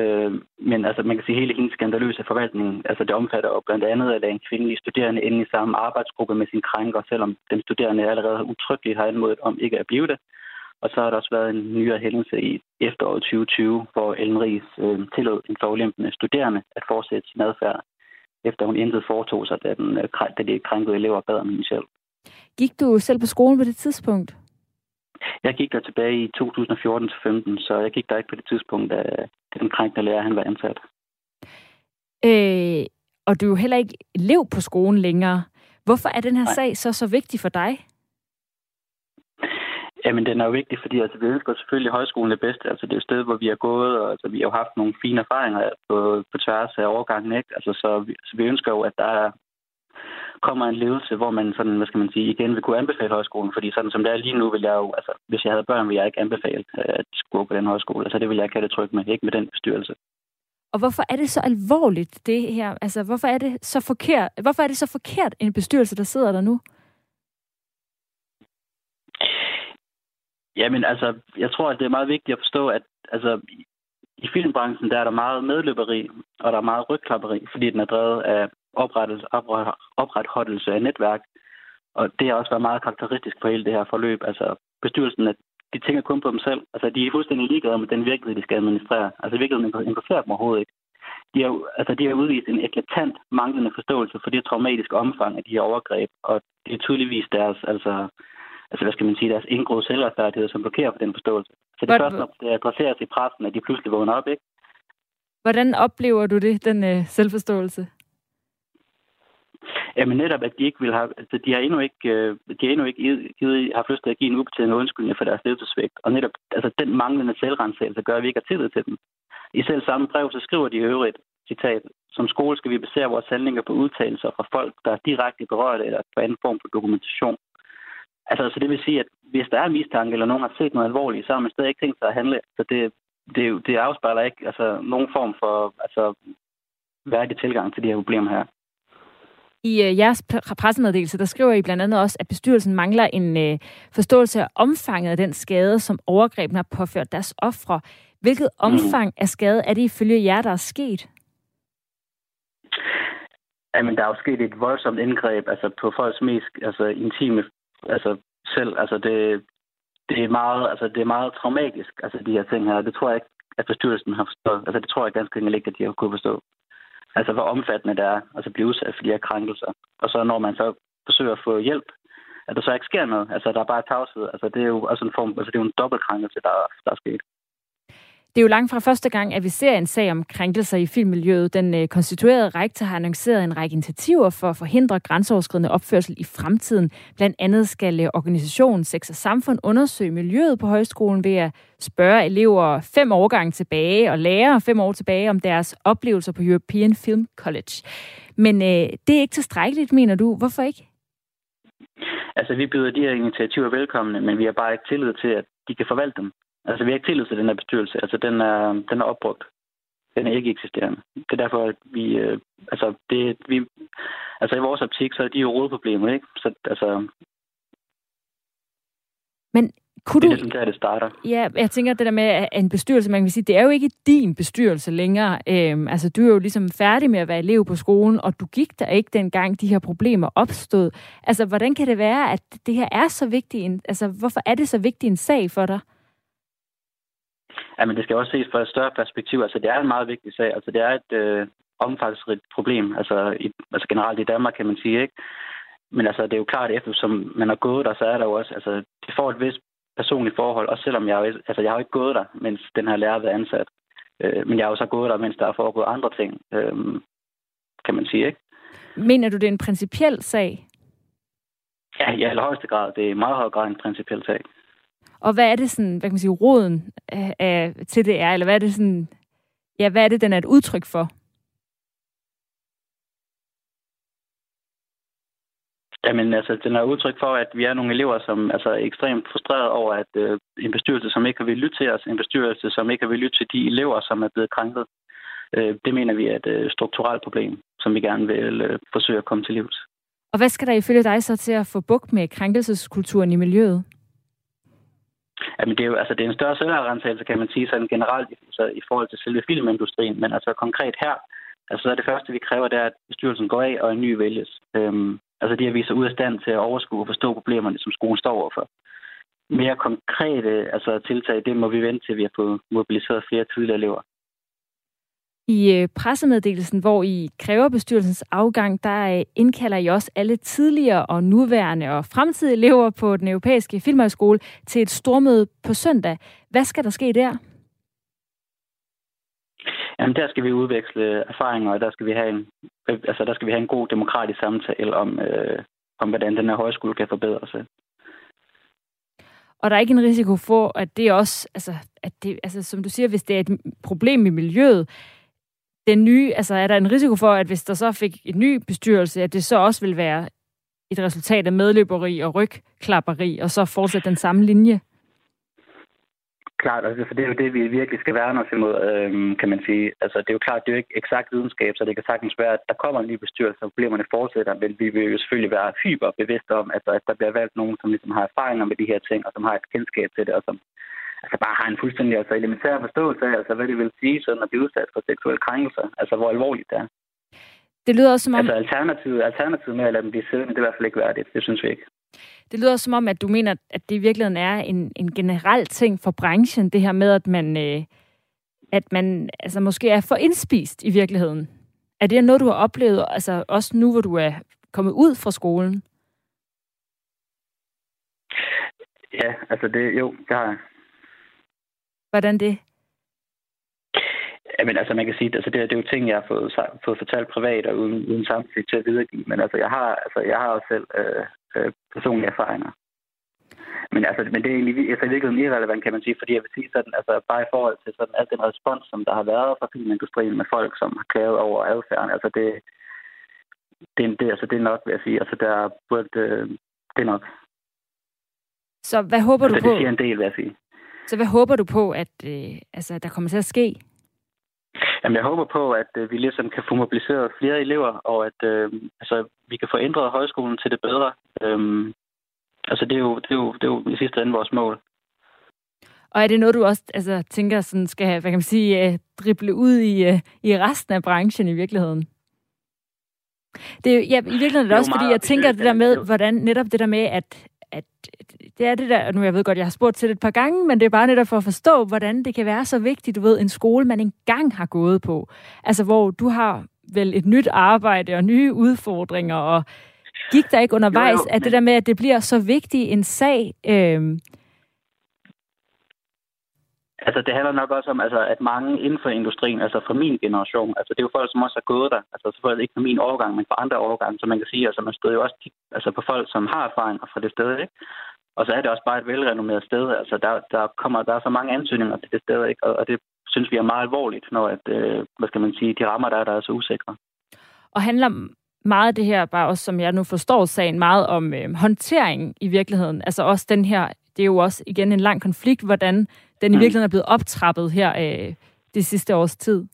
S8: Øh, men altså, man kan sige, hele hendes skandaløse forvaltning, altså det omfatter jo blandt andet at lade en kvindelig studerende inde i samme arbejdsgruppe med sin krænker, selvom den studerende allerede utryggeligt har anmodet om ikke at blive det. Og så har der også været en nyere hændelse i efteråret 2020, hvor Ellen Ries øh, tillod en forulempende studerende at fortsætte sin adfærd efter hun intet foretog sig, da, den, øh, da de krænkede elever bad om hende selv.
S1: Gik du selv på skolen på det tidspunkt?
S8: Jeg gik der tilbage i 2014-15, så jeg gik der ikke på det tidspunkt, da den krænkende lærer han var ansat.
S1: Øh, og du er jo heller ikke elev på skolen længere. Hvorfor er den her Nej. sag så så vigtig for dig?
S8: Jamen, den er jo vigtig, fordi altså, vi ønsker selvfølgelig højskolen det bedste. Altså, det er et sted, hvor vi har gået, og altså, vi har jo haft nogle fine erfaringer på, på tværs af overgangen. Ikke? Altså, så, vi, så vi ønsker jo, at der kommer en ledelse, hvor man sådan, hvad skal man sige, igen vil kunne anbefale højskolen. Fordi sådan som det er lige nu, vil jeg jo, altså, hvis jeg havde børn, ville jeg ikke anbefale, at de skulle gå på den højskole. Altså, det vil jeg ikke have det trygt med, ikke med den bestyrelse.
S1: Og hvorfor er det så alvorligt, det her? Altså, hvorfor er det så forkert, hvorfor er det så forkert en bestyrelse, der sidder der nu?
S8: Jamen altså, jeg tror, at det er meget vigtigt at forstå, at altså, i filmbranchen der er der meget medløberi, og der er meget rygklapperi, fordi den er drevet af opretholdelse af netværk. Og det har også været meget karakteristisk for hele det her forløb. Altså bestyrelsen, at de tænker kun på dem selv. Altså de er fuldstændig ligeglade med den virkelighed, de skal administrere. Altså virkeligheden interesserer dem overhovedet ikke. De har, altså, de har udvist en eklatant manglende forståelse for det traumatiske omfang af de her overgreb, og det er tydeligvis deres, altså, altså hvad skal man sige, deres indgroede selvretfærdighed, som blokerer for den forståelse. Så det er først, når det adresseres i pressen, at de pludselig vågner op, ikke?
S1: Hvordan oplever du det, den øh, selvforståelse?
S8: Jamen netop, at de ikke vil have, altså de har endnu ikke, øh, de har endnu ikke givet, haft lyst til at give en ubetinget undskyldning for deres ledelsesvægt. Og netop, altså den manglende selvrensagelse gør, at vi ikke har tillid til dem. I selv samme brev, så skriver de i øvrigt, citat, som skole skal vi basere vores handlinger på udtalelser fra folk, der er direkte berørt eller på anden form for dokumentation. Altså, så det vil sige, at hvis der er mistanke, eller nogen har set noget alvorligt, så har man stadig ikke tænkt sig at handle. Så det, det, det afspejler ikke altså, nogen form for altså, værdig tilgang til de her problemer her.
S1: I øh, jeres pressemeddelelse, der skriver I blandt andet også, at bestyrelsen mangler en øh, forståelse af omfanget af den skade, som overgrebene har påført deres ofre. Hvilket mm. omfang af skade er det ifølge jer, der er sket?
S8: Jamen, der er jo sket et voldsomt indgreb altså, på folks mest altså, intime altså, selv. Altså, det, det, er meget, altså, det er meget traumatisk, altså, de her ting her. Det tror jeg ikke, at bestyrelsen har forstået. Altså, det tror jeg ganske enkelt ikke, at de har kunnet forstå. Altså, hvor omfattende det er altså, at blive udsat for de her krænkelser. Og så når man så forsøger at få hjælp, at der så ikke sker noget. Altså, der er bare tavshed. Altså, det er jo også en form, altså, det er jo en dobbeltkrænkelse, der, der er sket.
S1: Det er jo langt fra første gang, at vi ser en sag om krænkelser i filmmiljøet. Den øh, konstituerede rektor har annonceret en række initiativer for at forhindre grænseoverskridende opførsel i fremtiden. Blandt andet skal øh, organisationen Sex og Samfund undersøge miljøet på højskolen ved at spørge elever fem årgange tilbage og lærere fem år tilbage om deres oplevelser på European Film College. Men øh, det er ikke tilstrækkeligt, mener du. Hvorfor ikke?
S8: Altså, vi byder de her initiativer velkomne, men vi har bare ikke tillid til, at de kan forvalte dem. Altså, vi har ikke tillid til den her bestyrelse. Altså, den er, den er opbrugt. Den er ikke eksisterende. Det er derfor, at vi... Øh, altså, det, vi, altså, i vores optik, så er de jo rådproblemer, ikke? Så, altså...
S1: Men kunne
S8: det er du... der, det starter.
S1: Ja, jeg tænker, det der med en bestyrelse, man kan sige, det er jo ikke din bestyrelse længere. Øhm, altså, du er jo ligesom færdig med at være elev på skolen, og du gik der ikke dengang de her problemer opstod. Altså, hvordan kan det være, at det her er så vigtigt? En, altså, hvorfor er det så vigtig en sag for dig?
S8: Ja, men det skal også ses fra et større perspektiv. Altså, det er en meget vigtig sag. Altså, det er et øh, omfangsrigt problem. Altså, i, altså, generelt i Danmark, kan man sige, ikke? Men altså, det er jo klart, at eftersom man har gået der, så er der jo også, altså, det får et vist personligt forhold, også selvom jeg, altså, jeg har jo ikke gået der, mens den her lærer været ansat. Øh, men jeg har jo så gået der, mens der er foregået andre ting, øh, kan man sige, ikke?
S1: Mener du, det er en principiel sag?
S8: Ja, i allerhøjeste grad. Det er i meget høj grad en principiel sag.
S1: Og hvad er det sådan, hvad kan man sige, roden af, af, til det er, eller hvad er det sådan, ja, hvad er det, den er et udtryk for?
S8: Jamen, altså, den er udtryk for, at vi er nogle elever, som altså, er ekstremt frustreret over, at øh, en bestyrelse, som ikke har vil lytte til os, en bestyrelse, som ikke har vil lytte til de elever, som er blevet krænket, øh, det mener vi er et øh, strukturelt problem, som vi gerne vil øh, forsøge at komme til livs.
S1: Og hvad skal der ifølge dig så til at få bugt med krænkelseskulturen i miljøet?
S8: Jamen, det er jo altså, det er en større selvrensagelse, kan man sige, sådan generelt så i forhold til selve filmindustrien. Men altså konkret her, altså så er det første, vi kræver, det er, at bestyrelsen går af, og en ny vælges. Øhm, altså de har vist sig ud af stand til at overskue og forstå problemerne, som skolen står overfor. Mere konkrete altså, tiltag, det må vi vente til, vi har fået mobiliseret flere tidligere elever.
S1: I øh, pressemeddelelsen, hvor I kræver bestyrelsens afgang, der øh, indkalder I også alle tidligere og nuværende og fremtidige elever på den europæiske filmhøjskole til et stormøde på søndag. Hvad skal der ske der?
S8: Jamen, der skal vi udveksle erfaringer, og der skal vi have en, altså, der skal vi have en god demokratisk samtale om, øh, om hvordan den her højskole kan forbedre sig.
S1: Og der er ikke en risiko for, at det også, altså, at det, altså, som du siger, hvis det er et problem i miljøet, den nye, altså er der en risiko for, at hvis der så fik en ny bestyrelse, at det så også vil være et resultat af medløberi og rygklapperi, og så fortsætte den samme linje?
S8: Klart, altså, for det er jo det, vi virkelig skal værne os imod, øhm, kan man sige. Altså, det er jo klart, det er jo ikke eksakt videnskab, så det kan sagtens være, at der kommer en ny bestyrelse, og problemerne fortsætter, men vi vil jo selvfølgelig være hyper bevidste om, altså, at der bliver valgt nogen, som ligesom har erfaringer med de her ting, og som har et kendskab til det, og som altså bare har en fuldstændig altså, elementær forståelse af, altså, hvad det vil sige sådan at blive udsat for seksuelle krænkelser, altså hvor alvorligt det er.
S1: Det lyder også som om...
S8: Altså alternativet, alternativet med at lade dem blive siddende, det er i hvert fald ikke værdigt. Det synes vi ikke.
S1: Det lyder som om, at du mener, at det i virkeligheden er en, en generel ting for branchen, det her med, at man, øh, at man altså, måske er for indspist i virkeligheden. Er det noget, du har oplevet, altså også nu, hvor du er kommet ud fra skolen?
S8: Ja, altså det, jo, det har jeg.
S1: Hvordan det?
S8: Jamen, altså, man kan sige, altså, det, det er jo ting, jeg har fået, fået fortalt privat og uden, uden samtidig til at videregive. Men altså, jeg har, altså, jeg har også selv øh, øh, personlige erfaringer. Men, altså, men det er egentlig altså, virkelig irrelevant, kan man sige, fordi jeg vil sige sådan, altså, bare i forhold til sådan, al den respons, som der har været fra filmindustrien med folk, som har klaget over adfærden, altså det, det, det, altså, det er nok, vil jeg sige. Altså, der burde, øh, det er nok.
S1: Så hvad håber
S8: altså,
S1: du på?
S8: Det siger en del, vil jeg sige.
S1: Så hvad håber du på, at øh, altså, der kommer til at ske?
S8: Jamen, jeg håber på, at øh, vi ligesom kan få mobiliseret flere elever, og at øh, altså, vi kan få ændret højskolen til det bedre. Øhm, altså, det er, jo, det, er jo, det er jo i sidste ende vores mål.
S1: Og er det noget, du også altså, tænker, sådan skal hvad kan man sige, uh, drible ud i, uh, i resten af branchen i virkeligheden? Det er, ja, i virkeligheden er det, det også, fordi jeg tænker det der med, hvordan netop det der med, at, at det er det der, nu jeg ved godt, jeg har spurgt til det et par gange, men det er bare netop for at forstå, hvordan det kan være så vigtigt, du ved, en skole, man engang har gået på. Altså, hvor du har vel et nyt arbejde og nye udfordringer, og gik der ikke undervejs, jo, jo, at det der med, at det bliver så vigtig en sag, øh,
S8: Altså, det handler nok også om, altså, at mange inden for industrien, altså fra min generation, altså det er jo folk, som også har gået der, altså selvfølgelig ikke fra min overgang, men fra andre overgange, så man kan sige, altså man støder jo også altså, på folk, som har erfaringer fra det sted, ikke? Og så er det også bare et velrenommeret sted, altså der, der kommer, der er så mange ansøgninger til det sted, ikke? Og, og det synes vi er meget alvorligt, når at, øh, hvad skal man sige, de rammer der, der er så usikre.
S1: Og handler meget af det her, bare også som jeg nu forstår sagen, meget om øh, håndtering i virkeligheden. Altså også den her, det er jo også igen en lang konflikt, hvordan den i mm. virkeligheden er blevet optrappet her øh, det sidste års tid.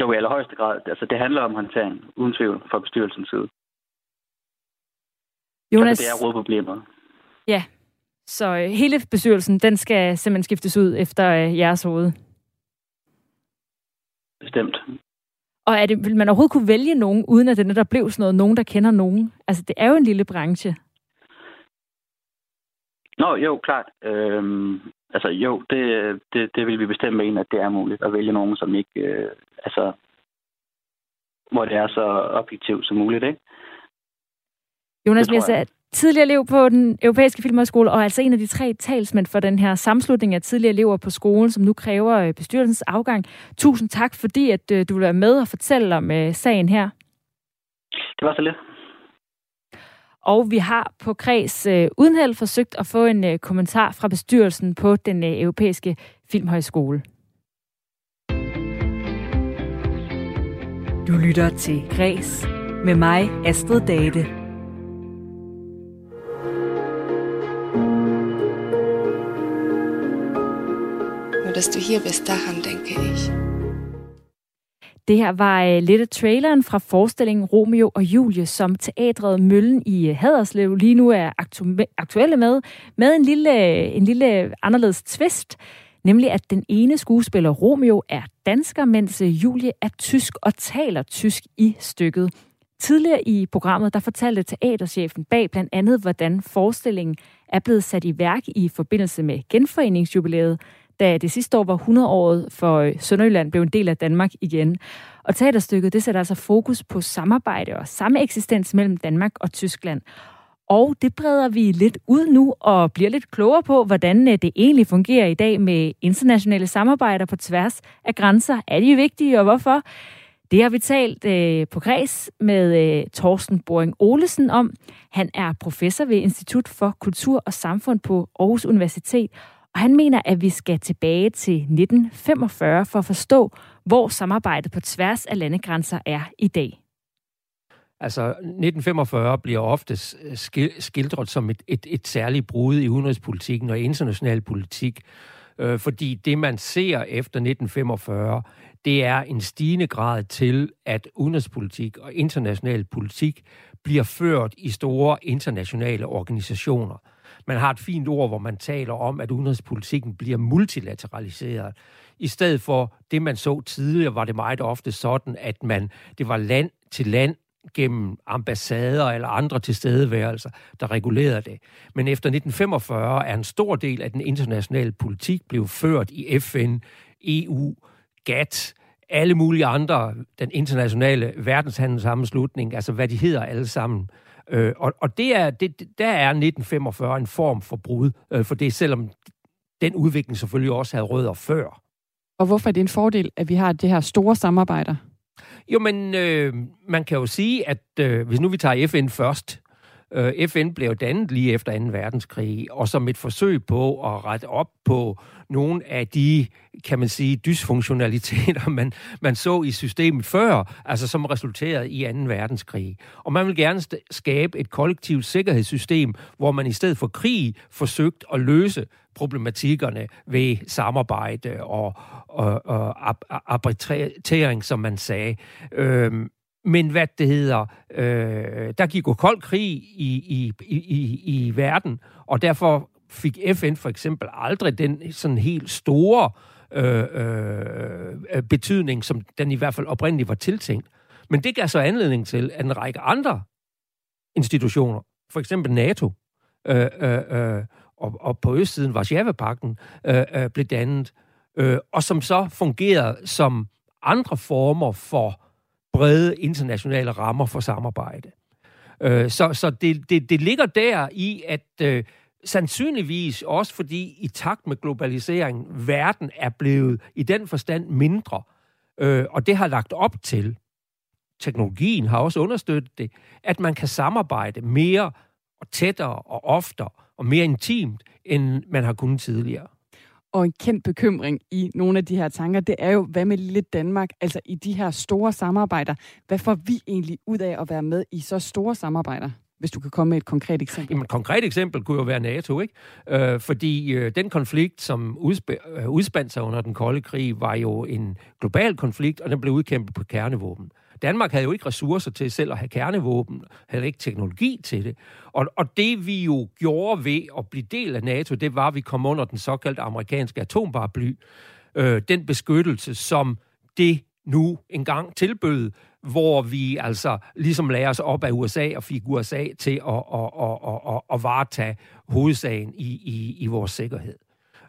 S8: Jo, i allerhøjeste grad. Altså, det handler om håndtering, uden tvivl, fra bestyrelsens side.
S1: Jonas...
S8: Altså, det er rådproblemer.
S1: Ja, så øh, hele bestyrelsen, den skal simpelthen skiftes ud efter øh, jeres hoved.
S8: Bestemt.
S1: Og er det, vil man overhovedet kunne vælge nogen, uden at det netop blev sådan noget, nogen, der kender nogen? Altså, det er jo en lille branche.
S8: Nå, jo, klart. Øhm, altså, jo, det, det, det vil vi bestemt mene, at det er muligt at vælge nogen, som ikke, øh, altså, hvor det er så objektivt som muligt, ikke?
S1: Jonas Messe, tidligere elev på den europæiske filmhøjskole, og altså en af de tre talsmænd for den her samslutning af tidligere elever på skolen, som nu kræver øh, bestyrelsens afgang. Tusind tak, fordi at øh, du vil være med og fortælle om uh, sagen her.
S8: Det var så lidt.
S1: Og vi har på kreds uh, uden held forsøgt at få en uh, kommentar fra bestyrelsen på den uh, europæiske filmhøjskole.
S9: Du lytter til Græs med mig, Astrid Date.
S2: Nur, dass du hier bist, daran denke ich.
S1: Det her var øh, lidt af traileren fra forestillingen Romeo og Julie, som teatret Møllen i øh, Haderslev lige nu er aktu- aktuelle med, med en lille, øh, en lille anderledes twist, nemlig at den ene skuespiller Romeo er dansker, mens Julie er tysk og taler tysk i stykket. Tidligere i programmet, der fortalte teaterchefen bag blandt andet, hvordan forestillingen er blevet sat i værk i forbindelse med genforeningsjubilæet, da det sidste år var 100-året for øh, Sønderjylland blev en del af Danmark igen. Og teaterstykket, det sætter altså fokus på samarbejde og samme eksistens mellem Danmark og Tyskland. Og det breder vi lidt ud nu og bliver lidt klogere på, hvordan øh, det egentlig fungerer i dag med internationale samarbejder på tværs af grænser. Er de vigtige, og hvorfor? Det har vi talt øh, på Græs med øh, Torsten Boring Olesen om. Han er professor ved Institut for Kultur og Samfund på Aarhus Universitet, og han mener, at vi skal tilbage til 1945 for at forstå, hvor samarbejdet på tværs af landegrænser er i dag.
S10: Altså, 1945 bliver ofte øh, skildret som et, et, et særligt brud i udenrigspolitikken og international politik, øh, fordi det, man ser efter 1945, det er en stigende grad til, at udenrigspolitik og international politik bliver ført i store internationale organisationer. Man har et fint ord, hvor man taler om, at udenrigspolitikken bliver multilateraliseret. I stedet for det, man så tidligere, var det meget ofte sådan, at man det var land til land gennem ambassader eller andre tilstedeværelser, der regulerede det. Men efter 1945 er en stor del af den internationale politik blevet ført i FN, EU, GATT, alle mulige andre, den internationale verdenshandelssammenslutning, altså hvad de hedder alle sammen. Øh, og og det er, det, der er 1945 en form for brud, øh, for det selvom den udvikling selvfølgelig også havde rødder før.
S11: Og hvorfor er det en fordel, at vi har det her store samarbejder?
S10: Jo, men øh, man kan jo sige, at øh, hvis nu vi tager FN først, Øh, FN blev dannet lige efter 2. verdenskrig, og som et forsøg på at rette op på nogle af de, kan man sige, dysfunktionaliteter, man, man så i systemet før, altså som resulterede i 2. verdenskrig. Og man vil gerne skabe et kollektivt sikkerhedssystem, hvor man i stedet for krig forsøgt at løse problematikkerne ved samarbejde og, og, og arbitrering, som man sagde. Øhm, men hvad det hedder, øh, der gik jo kold krig i, i, i, i verden, og derfor fik FN for eksempel aldrig den sådan helt store øh, øh, betydning, som den i hvert fald oprindeligt var tiltænkt. Men det gav så anledning til, at en række andre institutioner, for eksempel NATO, øh, øh, øh og, og på østsiden Varsjava-pakten, øh, øh, blev dannet, øh, og som så fungerede som andre former for brede internationale rammer for samarbejde. Øh, så så det, det, det ligger der i, at øh, sandsynligvis også fordi i takt med globaliseringen, verden er blevet i den forstand mindre, øh, og det har lagt op til, teknologien har også understøttet det, at man kan samarbejde mere og tættere og oftere og mere intimt, end man har kunnet tidligere.
S11: Og en kendt bekymring i nogle af de her tanker, det er jo, hvad med lille Danmark, altså i de her store samarbejder, hvad får vi egentlig ud af at være med i så store samarbejder? Hvis du kan komme med et konkret eksempel.
S10: Jamen, et konkret eksempel kunne jo være NATO, ikke? Øh, fordi øh, den konflikt, som udsp- øh, udspandt sig under den kolde krig, var jo en global konflikt, og den blev udkæmpet på kernevåben. Danmark havde jo ikke ressourcer til selv at have kernevåben, havde ikke teknologi til det. Og, og det vi jo gjorde ved at blive del af NATO, det var, at vi kom under den såkaldte amerikanske atomparaply. Øh, den beskyttelse, som det nu engang tilbød, hvor vi altså ligesom lagde os op af USA og fik USA til at, at, at, at, at, at varetage hovedsagen i, i, i vores sikkerhed.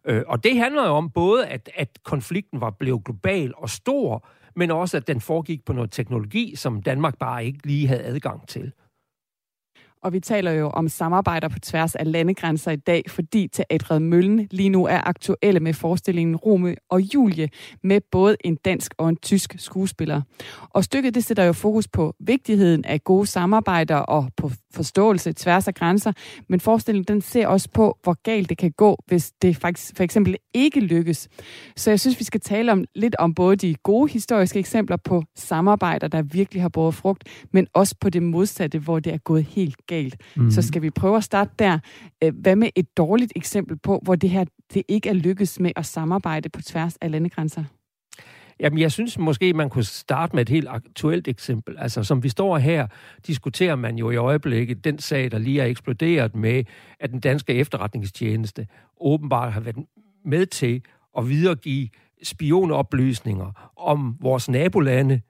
S10: Øh, og det handler jo om både, at, at konflikten var blevet global og stor, men også at den foregik på noget teknologi, som Danmark bare ikke lige havde adgang til.
S11: Og vi taler jo om samarbejder på tværs af landegrænser i dag, fordi Teatret Møllen lige nu er aktuelle med forestillingen Rome og Julie med både en dansk og en tysk skuespiller. Og stykket det sætter jo fokus på vigtigheden af gode samarbejder og på forståelse tværs af grænser, men forestillingen den ser også på, hvor galt det kan gå, hvis det faktisk for eksempel ikke lykkes. Så jeg synes, vi skal tale om lidt om både de gode historiske eksempler på samarbejder, der virkelig har båret frugt, men også på det modsatte, hvor det er gået helt galt. Mm. Så skal vi prøve at starte der. Øh, hvad med et dårligt eksempel på, hvor det her det ikke er lykkes med at samarbejde på tværs af landegrænser?
S10: Jamen, jeg synes måske, man kunne starte med et helt aktuelt eksempel. Altså, som vi står her, diskuterer man jo i øjeblikket den sag, der lige er eksploderet med, at den danske efterretningstjeneste åbenbart har været med til at videregive spionoplysninger om vores nabolande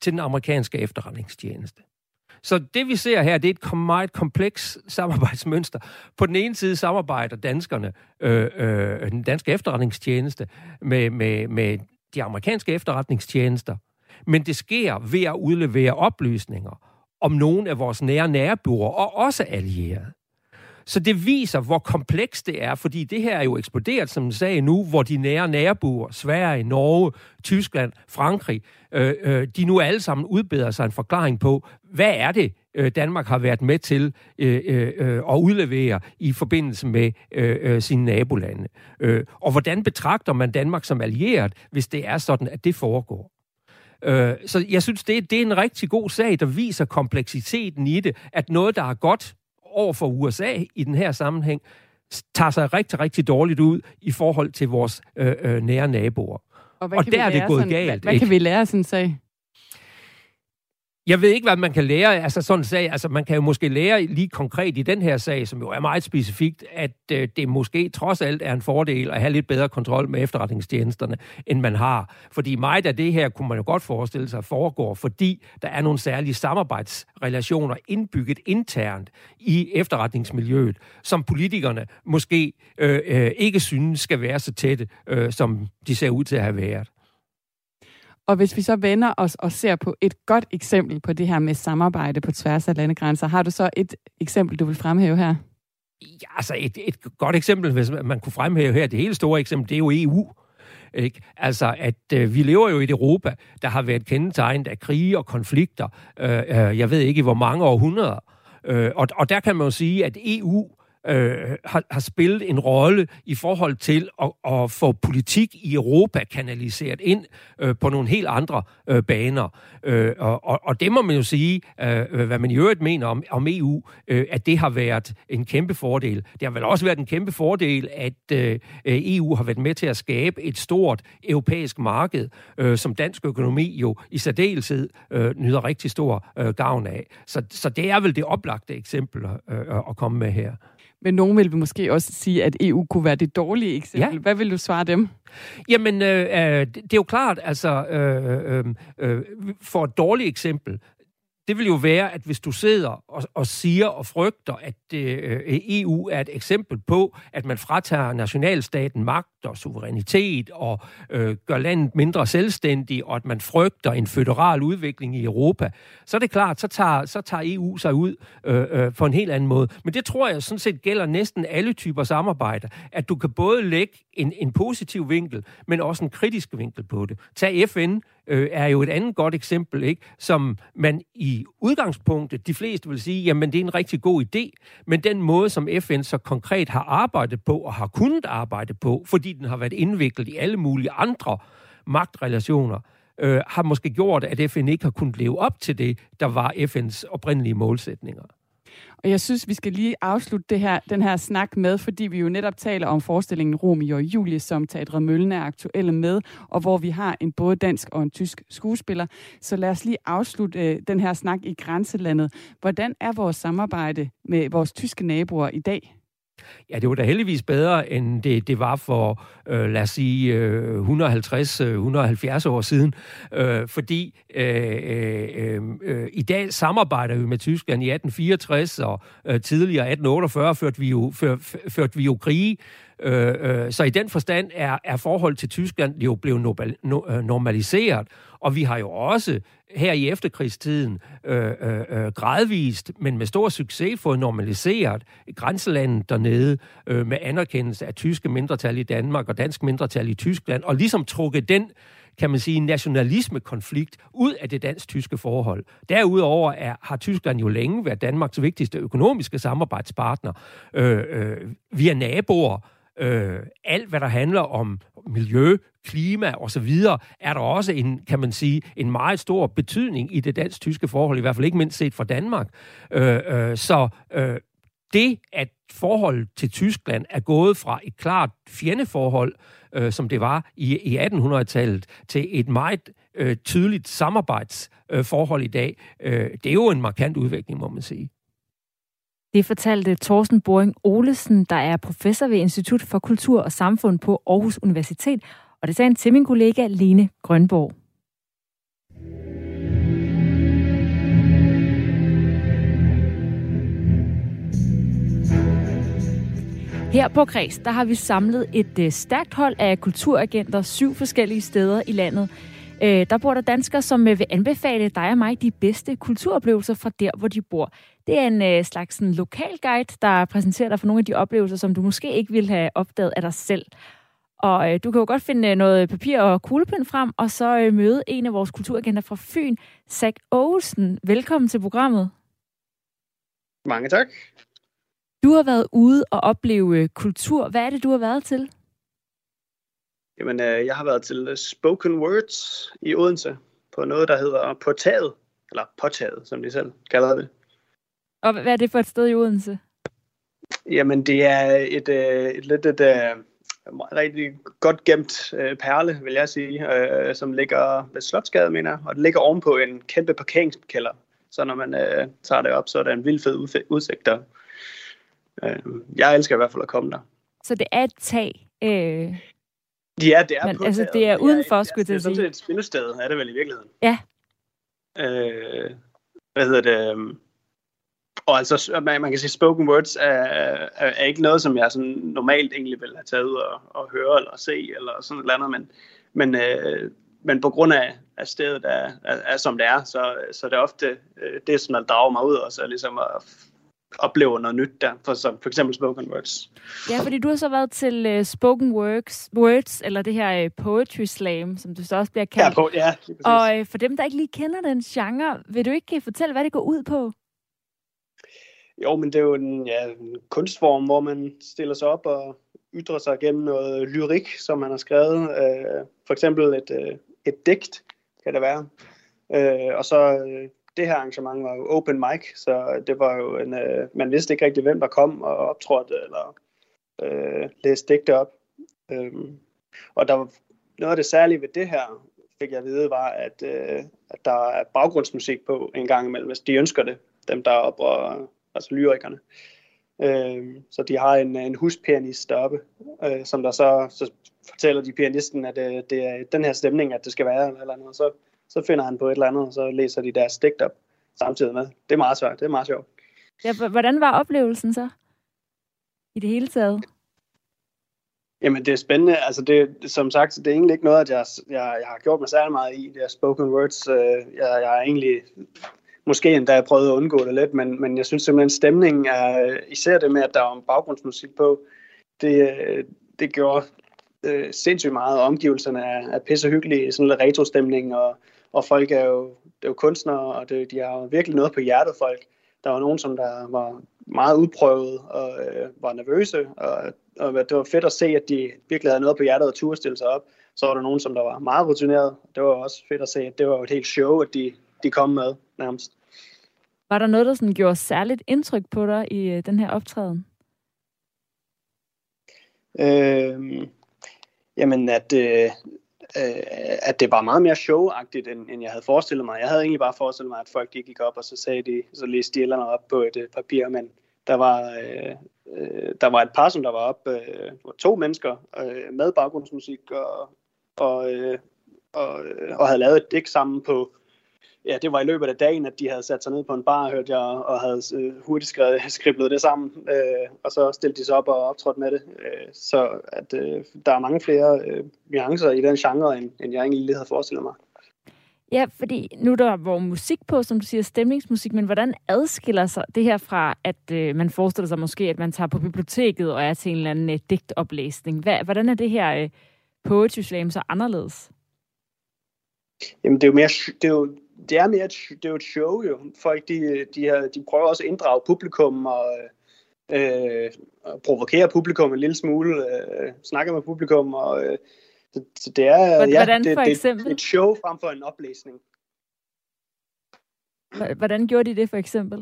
S10: til den amerikanske efterretningstjeneste. Så det vi ser her, det er et meget kompleks samarbejdsmønster. På den ene side samarbejder danskerne, øh, øh, den danske efterretningstjeneste, med, med, med de amerikanske efterretningstjenester, men det sker ved at udlevere oplysninger om nogle af vores nære nærboer og også allierede. Så det viser, hvor komplekst det er, fordi det her er jo eksploderet, som sagde nu, hvor de nære nærboer, Sverige, Norge, Tyskland, Frankrig, øh, øh, de nu alle sammen udbeder sig en forklaring på, hvad er det, øh, Danmark har været med til øh, øh, øh, at udlevere i forbindelse med øh, øh, sine nabolande. Øh, og hvordan betragter man Danmark som allieret, hvis det er sådan, at det foregår? Øh, så jeg synes, det, det er en rigtig god sag, der viser kompleksiteten i det, at noget, der er godt over for USA i den her sammenhæng, tager sig rigtig, rigtig dårligt ud i forhold til vores øh, øh, nære naboer.
S11: Og, og der er det gået sådan, galt. Hvad, hvad ikke? kan vi lære sådan en sag?
S10: Jeg ved ikke, hvad man kan lære altså sådan en sag. Altså, man kan jo måske lære lige konkret i den her sag, som jo er meget specifikt, at øh, det måske trods alt er en fordel at have lidt bedre kontrol med efterretningstjenesterne, end man har. Fordi meget af det her kunne man jo godt forestille sig foregår, fordi der er nogle særlige samarbejdsrelationer indbygget internt i efterretningsmiljøet, som politikerne måske øh, øh, ikke synes skal være så tætte, øh, som de ser ud til at have været.
S11: Og hvis vi så vender os og ser på et godt eksempel på det her med samarbejde på tværs af landegrænser, har du så et eksempel, du vil fremhæve her?
S10: Ja, altså et, et godt eksempel, hvis man kunne fremhæve her, det helt store eksempel, det er jo EU. Ikke? Altså, at øh, vi lever jo i et Europa, der har været kendetegnet af krige og konflikter, øh, øh, jeg ved ikke hvor mange århundreder, Øh, og, og der kan man jo sige, at EU øh, har, har spillet en rolle i forhold til at, at få politik i Europa kanaliseret ind øh, på nogle helt andre øh, baner. Øh, og, og, og det må man jo sige, øh, hvad man i øvrigt mener om, om EU, øh, at det har været en kæmpe fordel. Det har vel også været en kæmpe fordel, at øh, EU har været med til at skabe et stort europæisk marked, øh, som dansk økonomi jo i særdeleshed øh, nyder rigtig stor øh, gavn af. Så, så det er vel det oplagte eksempel øh, at komme med her.
S11: Men nogen vil måske også sige, at EU kunne være det dårlige eksempel. Ja. Hvad vil du svare dem?
S10: Jamen, øh, øh, det er jo klart, altså, øh, øh, øh, for et dårligt eksempel, det vil jo være, at hvis du sidder og, og siger og frygter, at øh, EU er et eksempel på, at man fratager nationalstaten magt og suverænitet og øh, gør landet mindre selvstændig, og at man frygter en føderal udvikling i Europa, så er det klart, så tager, så tager EU sig ud øh, øh, på en helt anden måde. Men det tror jeg sådan set gælder næsten alle typer samarbejder, at du kan både lægge en, en positiv vinkel, men også en kritisk vinkel på det. Tag FN, øh, er jo et andet godt eksempel, ikke? som man i udgangspunktet, de fleste vil sige, jamen det er en rigtig god idé, men den måde, som FN så konkret har arbejdet på og har kunnet arbejde på, fordi den har været indviklet i alle mulige andre magtrelationer, øh, har måske gjort, at FN ikke har kunnet leve op til det, der var FN's oprindelige målsætninger.
S11: Og jeg synes, vi skal lige afslutte det her, den her snak med, fordi vi jo netop taler om forestillingen Romeo og Julie, som Teatret Møllen er aktuelle med, og hvor vi har en både dansk og en tysk skuespiller. Så lad os lige afslutte øh, den her snak i grænselandet. Hvordan er vores samarbejde med vores tyske naboer i dag?
S10: Ja, det var da heldigvis bedre, end det, det var for, øh, lad os sige, øh, 150-170 øh, år siden. Øh, fordi øh, øh, øh, øh, i dag samarbejder vi med Tyskland i 1864, og øh, tidligere 1848 førte vi jo, før, førte vi jo krige. Øh, øh, så i den forstand er, er forhold til Tyskland jo blevet no, øh, normaliseret, og vi har jo også her i efterkrigstiden øh, øh, øh, gradvist, men med stor succes, fået normaliseret grænselandet dernede øh, med anerkendelse af tyske mindretal i Danmark og dansk mindretal i Tyskland, og ligesom trukket den kan man sige, nationalisme-konflikt ud af det dansk-tyske forhold. Derudover er, har Tyskland jo længe været Danmarks vigtigste økonomiske samarbejdspartner. Øh, øh, vi er naboer, øh, alt, hvad der handler om miljø, klima osv., er der også en, kan man sige, en meget stor betydning i det dansk-tyske forhold, i hvert fald ikke mindst set fra Danmark. Øh, øh, så øh, det, at forholdet til Tyskland er gået fra et klart fjendeforhold, øh, som det var i, i 1800-tallet, til et meget øh, tydeligt samarbejdsforhold øh, i dag, øh, det er jo en markant udvikling, må man sige.
S1: Det fortalte Thorsten Boring Olesen, der er professor ved Institut for Kultur og Samfund på Aarhus Universitet, og det sagde han til min kollega Lene Grønborg. Her på Kreds, der har vi samlet et øh, stærkt hold af kulturagenter syv forskellige steder i landet. Øh, der bor der danskere, som øh, vil anbefale dig og mig de bedste kulturoplevelser fra der, hvor de bor. Det er en øh, slags sådan, lokal guide, der præsenterer dig for nogle af de oplevelser, som du måske ikke ville have opdaget af dig selv. Og øh, du kan jo godt finde øh, noget papir og kuglepind frem, og så øh, møde en af vores kulturagenter fra Fyn, Zach Olsen. Velkommen til programmet.
S12: Mange tak.
S1: Du har været ude og opleve øh, kultur. Hvad er det, du har været til?
S12: Jamen, øh, jeg har været til Spoken Words i Odense på noget, der hedder På taget, eller På taget, som de selv kalder det.
S1: Og hvad er det for et sted i Odense?
S12: Jamen, det er et, øh, et lidt et, et rigtig godt gemt øh, perle, vil jeg sige, øh, som ligger ved Slotsgade, mener jeg, og det ligger ovenpå en kæmpe parkeringskælder. Så når man øh, tager det op, så er der en vild fed udsigt der. Øh, jeg elsker i hvert fald at komme der.
S1: Så det er et tag? Øh...
S12: Ja, det er
S1: Men, på altså, det er udenfor, skulle
S12: jeg
S1: sige.
S12: Det er sådan et spillested, er det vel i virkeligheden.
S1: Ja.
S12: Øh, hvad hedder det? Og altså, man, man kan sige, spoken words er, er, er ikke noget, som jeg sådan normalt egentlig vil have taget ud og, og høre eller se, eller sådan et eller andet, men, men, øh, men på grund af, at stedet er, er, er, som det er, så, så det er ofte øh, det, som der drager mig ud, og så ligesom at opleve noget nyt der, for, som for eksempel spoken words.
S1: Ja, fordi du har så været til uh, spoken words, words, eller det her uh, poetry slam, som du så også bliver kaldt.
S12: Ja, på, ja
S1: Og uh, for dem, der ikke lige kender den genre, vil du ikke fortælle, hvad det går ud på?
S12: Jo, men det er jo en, ja, en kunstform, hvor man stiller sig op og ytrer sig gennem noget lyrik, som man har skrevet. Øh, for eksempel et, øh, et digt, kan det være. Øh, og så øh, det her arrangement var jo open mic, så det var jo en, øh, man vidste ikke rigtig, hvem der kom og optrådte eller øh, læste digte op. Øhm, og der var noget af det særlige ved det her, fik jeg at vide, var, at, øh, at der er baggrundsmusik på en gang imellem, hvis de ønsker det, dem der er oppe, og, altså lyrikerne. Øh, så de har en, en huspianist deroppe, øh, som der så, så fortæller de pianisten, at øh, det er den her stemning, at det skal være, eller noget. Så, så finder han på et eller andet, og så læser de deres digt op samtidig med. Det er meget svært, det er meget sjovt.
S1: Ja, hvordan var oplevelsen så? I det hele taget?
S12: Jamen, det er spændende. Altså, det, som sagt, det er egentlig ikke noget, at jeg, jeg, jeg har gjort mig særlig meget i, det er spoken words. Jeg, jeg er egentlig måske endda jeg prøvet at undgå det lidt, men, men jeg synes simpelthen, stemningen er, især det med, at der er baggrundsmusik på, det, det gjorde øh, sindssygt meget, og omgivelserne er, er pisse hyggelige, sådan lidt retro-stemning, og, og folk er jo, det er jo kunstnere, og det, de har jo virkelig noget på hjertet, folk. Der var nogen, som der var meget udprøvet og øh, var nervøse, og, og det var fedt at se, at de virkelig havde noget på hjertet og turde stille sig op. Så var der nogen, som der var meget rutineret. Det var også fedt at se, at det var et helt show, at de, de kom med nærmest.
S1: Var der noget, der sådan gjorde særligt indtryk på dig i øh, den her optræden?
S12: Øh, jamen, at, øh, Øh, at det var meget mere showagtigt, end, end jeg havde forestillet mig. Jeg havde egentlig bare forestillet mig, at folk de gik op, og så sagde de, så læste de eller op på et øh, papir, men der var, øh, øh, der var et par, som der var op, øh, to mennesker øh, med baggrundsmusik, og, og, øh, og, øh, og havde lavet et digt sammen på, ja, det var i løbet af dagen, at de havde sat sig ned på en bar, hørte jeg, og havde øh, hurtigt skrevet, skriblet det sammen, øh, og så stillede de sig op og optrådte med det. Øh, så at øh, der er mange flere øh, nuancer i den genre, end, end jeg egentlig lige havde forestillet mig.
S1: Ja, fordi nu er der hvor musik på, som du siger, stemningsmusik, men hvordan adskiller sig det her fra, at øh, man forestiller sig måske, at man tager på biblioteket og er til en eller anden øh, digtoplæsning? Hvad, hvordan er det her øh, poetry slam så anderledes?
S12: Jamen, det er jo mere, det er jo, det er mere et, det er jo et show jo. Folk de, de, har, de prøver også at inddrage publikum og øh, provokere publikum en lille smule, øh, snakke med publikum og øh, så, så det er
S1: Hvordan
S12: ja,
S1: for
S12: det,
S1: eksempel?
S12: det, et show frem for en oplæsning.
S1: Hvordan gjorde de det for eksempel?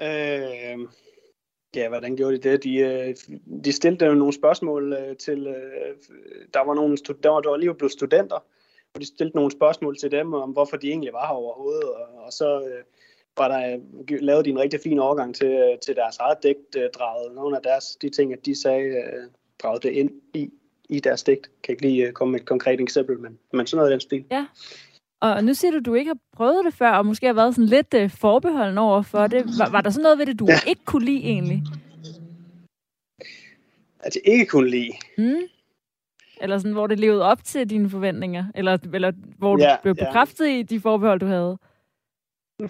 S12: Øh, ja, hvordan gjorde de det? De, øh, de stillede jo nogle spørgsmål øh, til, øh, der var nogle, der var, der var lige blevet studenter, og de stillede nogle spørgsmål til dem om, hvorfor de egentlig var her overhovedet, og, og så øh, var der, lavet de en rigtig fin overgang til, til deres eget digt, øh, draget nogle af deres, de ting, at de sagde, øh, draget det ind i, i deres digt. Kan ikke lige øh, komme med et konkret eksempel, men, men sådan noget i den stil.
S1: Ja. Og nu siger du, at du ikke har prøvet det før, og måske har været sådan lidt uh, forbeholden over for det. Var, var der sådan noget ved det, du ja. ikke kunne lide egentlig?
S12: At jeg ikke kunne lide?
S1: Mm. Eller sådan, hvor det levede op til dine forventninger? Eller, eller hvor ja, du blev bekræftet ja. i de forbehold, du havde?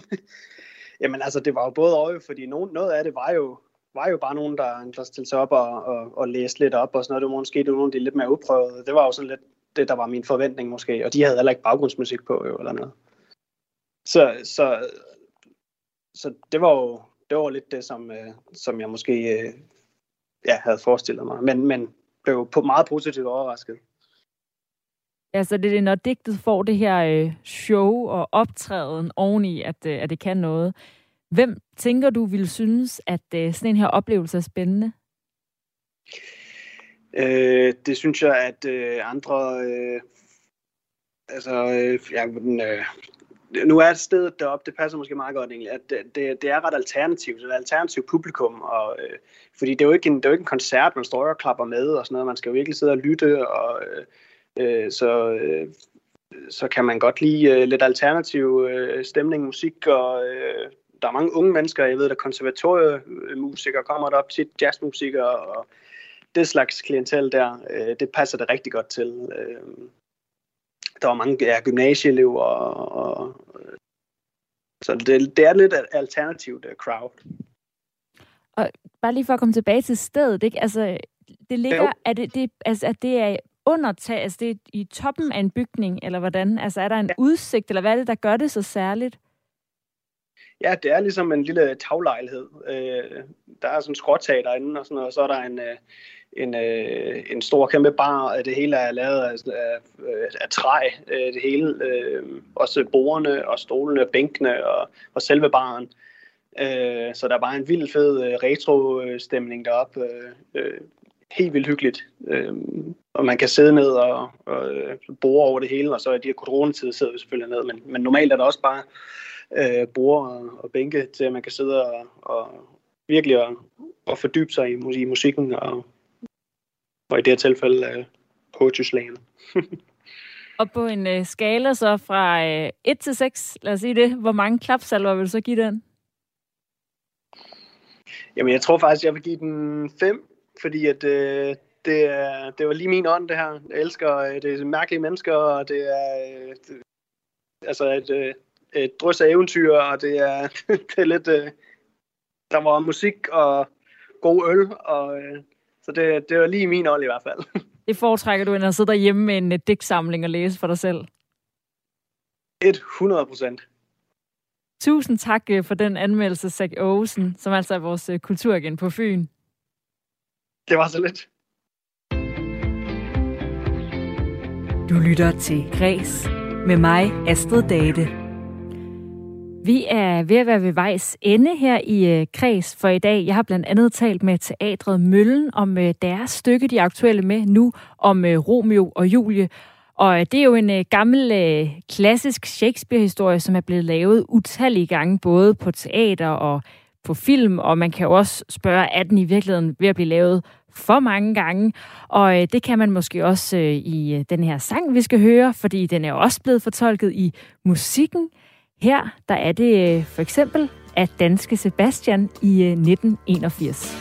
S12: Jamen altså, det var jo både og, fordi nogen, noget af det var jo, var jo bare nogen, der, der stillede sig op og, og, og læste lidt op og sådan noget. Det var måske det var nogle, de lidt mere udprøvede. Det var jo sådan lidt det, der var min forventning måske. Og de havde heller ikke baggrundsmusik på jo, eller noget. Så, så, så det var jo det var lidt det, som, øh, som jeg måske øh, ja, havde forestillet mig. Men, men blev på meget positivt overrasket.
S1: Ja, så det er, når digtet får det her øh, show og optræden oveni, at, øh, at det kan noget. Hvem tænker du ville synes, at øh, sådan en her oplevelse er spændende?
S12: Øh, det synes jeg, at øh, andre... Øh, altså, øh, ja, øh, nu er stedet deroppe, det passer måske meget godt egentlig, at det, det, det er ret alternativt, det er et alternativt publikum, og, øh, fordi det er, jo ikke en, det er jo ikke en koncert, man står og klapper med og sådan noget, man skal jo virkelig sidde og lytte, og øh, øh så, øh, så kan man godt lide øh, lidt alternativ øh, stemning, musik, og øh, der er mange unge mennesker, jeg ved, der konservatoriemusikere kommer der op, tit jazzmusikere, og det slags klientel der, øh, det passer det rigtig godt til. Øh, der var mange ja, gymnasieelever, og, og, så det, det er lidt alternativt uh, crowd.
S1: Og bare lige for at komme tilbage til stedet, ikke? Altså, det ligger, er det, det, altså, at det er under tag, altså det er i toppen af en bygning, eller hvordan? Altså er der en ja. udsigt, eller hvad er det, der gør det så særligt?
S12: Ja, det er ligesom en lille taglejlighed. Øh, der er sådan en skråtag derinde, og, sådan noget, og så er der en, øh, en, øh, en stor kæmpe bar. Det hele er lavet af, af, af træ, øh, det hele. Øh, også bordene og stolene, bænkene og, og selve baren. Øh, så der er bare en vild fed øh, retro-stemning deroppe. Øh, øh, helt vildt hyggeligt. Øh, og man kan sidde ned og, og øh, bore over det hele, og så i de her coronatider sidder vi selvfølgelig ned. Men, men normalt er der også bare øh, bord og, og bænke til, at man kan sidde og, og virkelig og, at fordybe sig i, i musikken, og, og i det her tilfælde øh, poetry
S1: og på en øh, skala så fra øh, 1 til 6, lad os sige det, hvor mange klapsalver vil du så give den?
S12: Jamen, jeg tror faktisk, jeg vil give den 5, fordi at, øh, det, er, det var lige min ånd, det her. Jeg elsker øh, det er mærkelige mennesker, og det er øh, det, altså et, øh, et drøs af eventyr, og det er, det er lidt... Øh, der var musik og god øl, og øh, så det, det var lige min ånd i hvert fald.
S1: Det foretrækker du, end at sidde derhjemme med en digtsamling og læse for dig selv?
S12: 100 procent.
S1: Tusind tak øh, for den anmeldelse, Zach Aarhusen, som altså er vores øh, kulturagent på Fyn.
S12: Det var så lidt.
S9: Du lytter til Græs med mig, Astrid Date.
S1: Vi er ved at være ved vejs ende her i øh, Kreds for i dag. Jeg har blandt andet talt med teatret Møllen om øh, deres stykke, de er aktuelle med nu, om øh, Romeo og Julie. Og det er jo en gammel, klassisk Shakespeare-historie, som er blevet lavet utallige gange, både på teater og på film, og man kan jo også spørge, er den i virkeligheden ved at blive lavet for mange gange? Og øh, det kan man måske også øh, i den her sang, vi skal høre, fordi den er også blevet fortolket i musikken. Her der er det øh, for eksempel af danske Sebastian i øh, 1981.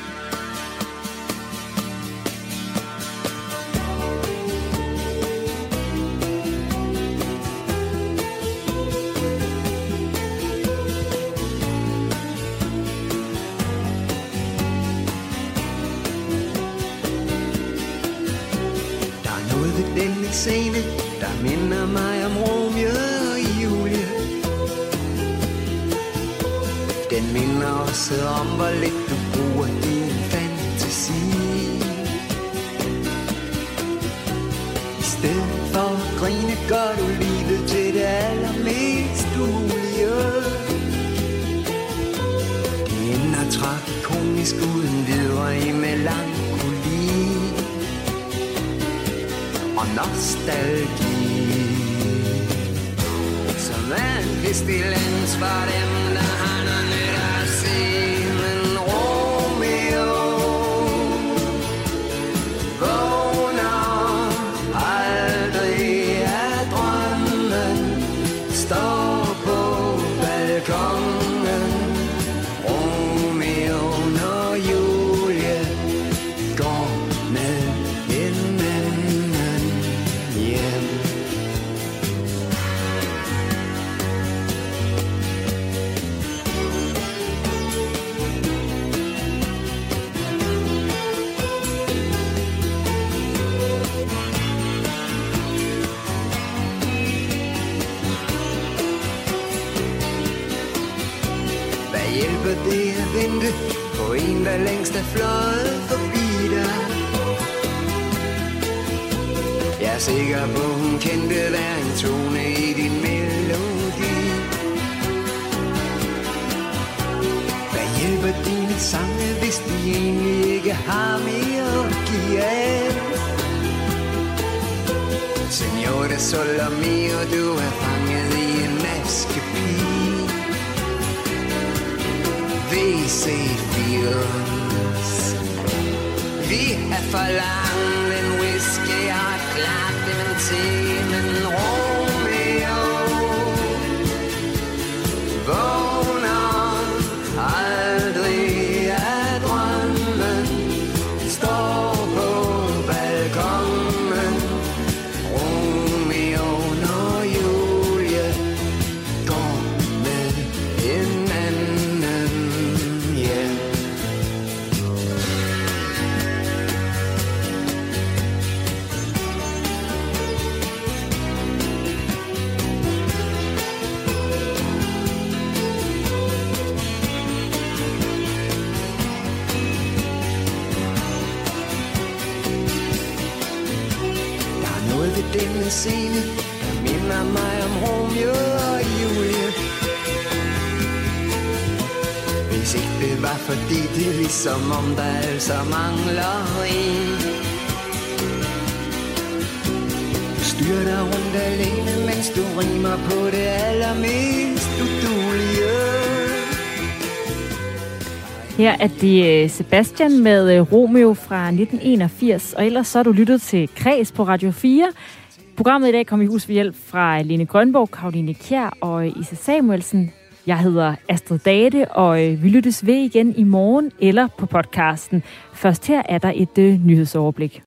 S13: scene, der minder mig om Romeo Tosset om, hvor lidt du bruger din fantasi. I stedet for at grine, gør du livet til det allermest mulige. Det ender tragikomisk uden videre i melankoli og nostalgi Som hvis de lands var dem, er fløjet forbi dig? Jeg er sikker på, hun kendte hver en tone i din melodi. Hvad hjælper dine sange, hvis de egentlig ikke har mere at give af? Signore solo mio, du er fanget i en maskepige. VC Fields. Vi er for langt, en whisky og et klart dementi, men Romeo fordi det er ligesom om der altså mangler en. Du styrter rundt alene, mens du rimer på det allermest udulige.
S1: Her er det øh, Sebastian med øh, Romeo fra 1981, og ellers så har du lyttet til Kreds på Radio 4. Programmet i dag kom i hus ved hjælp fra øh, Lene Grønborg, Karoline Kjær og Isa Samuelsen. Jeg hedder Astrid Date, og øh, vi lyttes ved igen i morgen eller på podcasten. Først her er der et øh, nyhedsoverblik.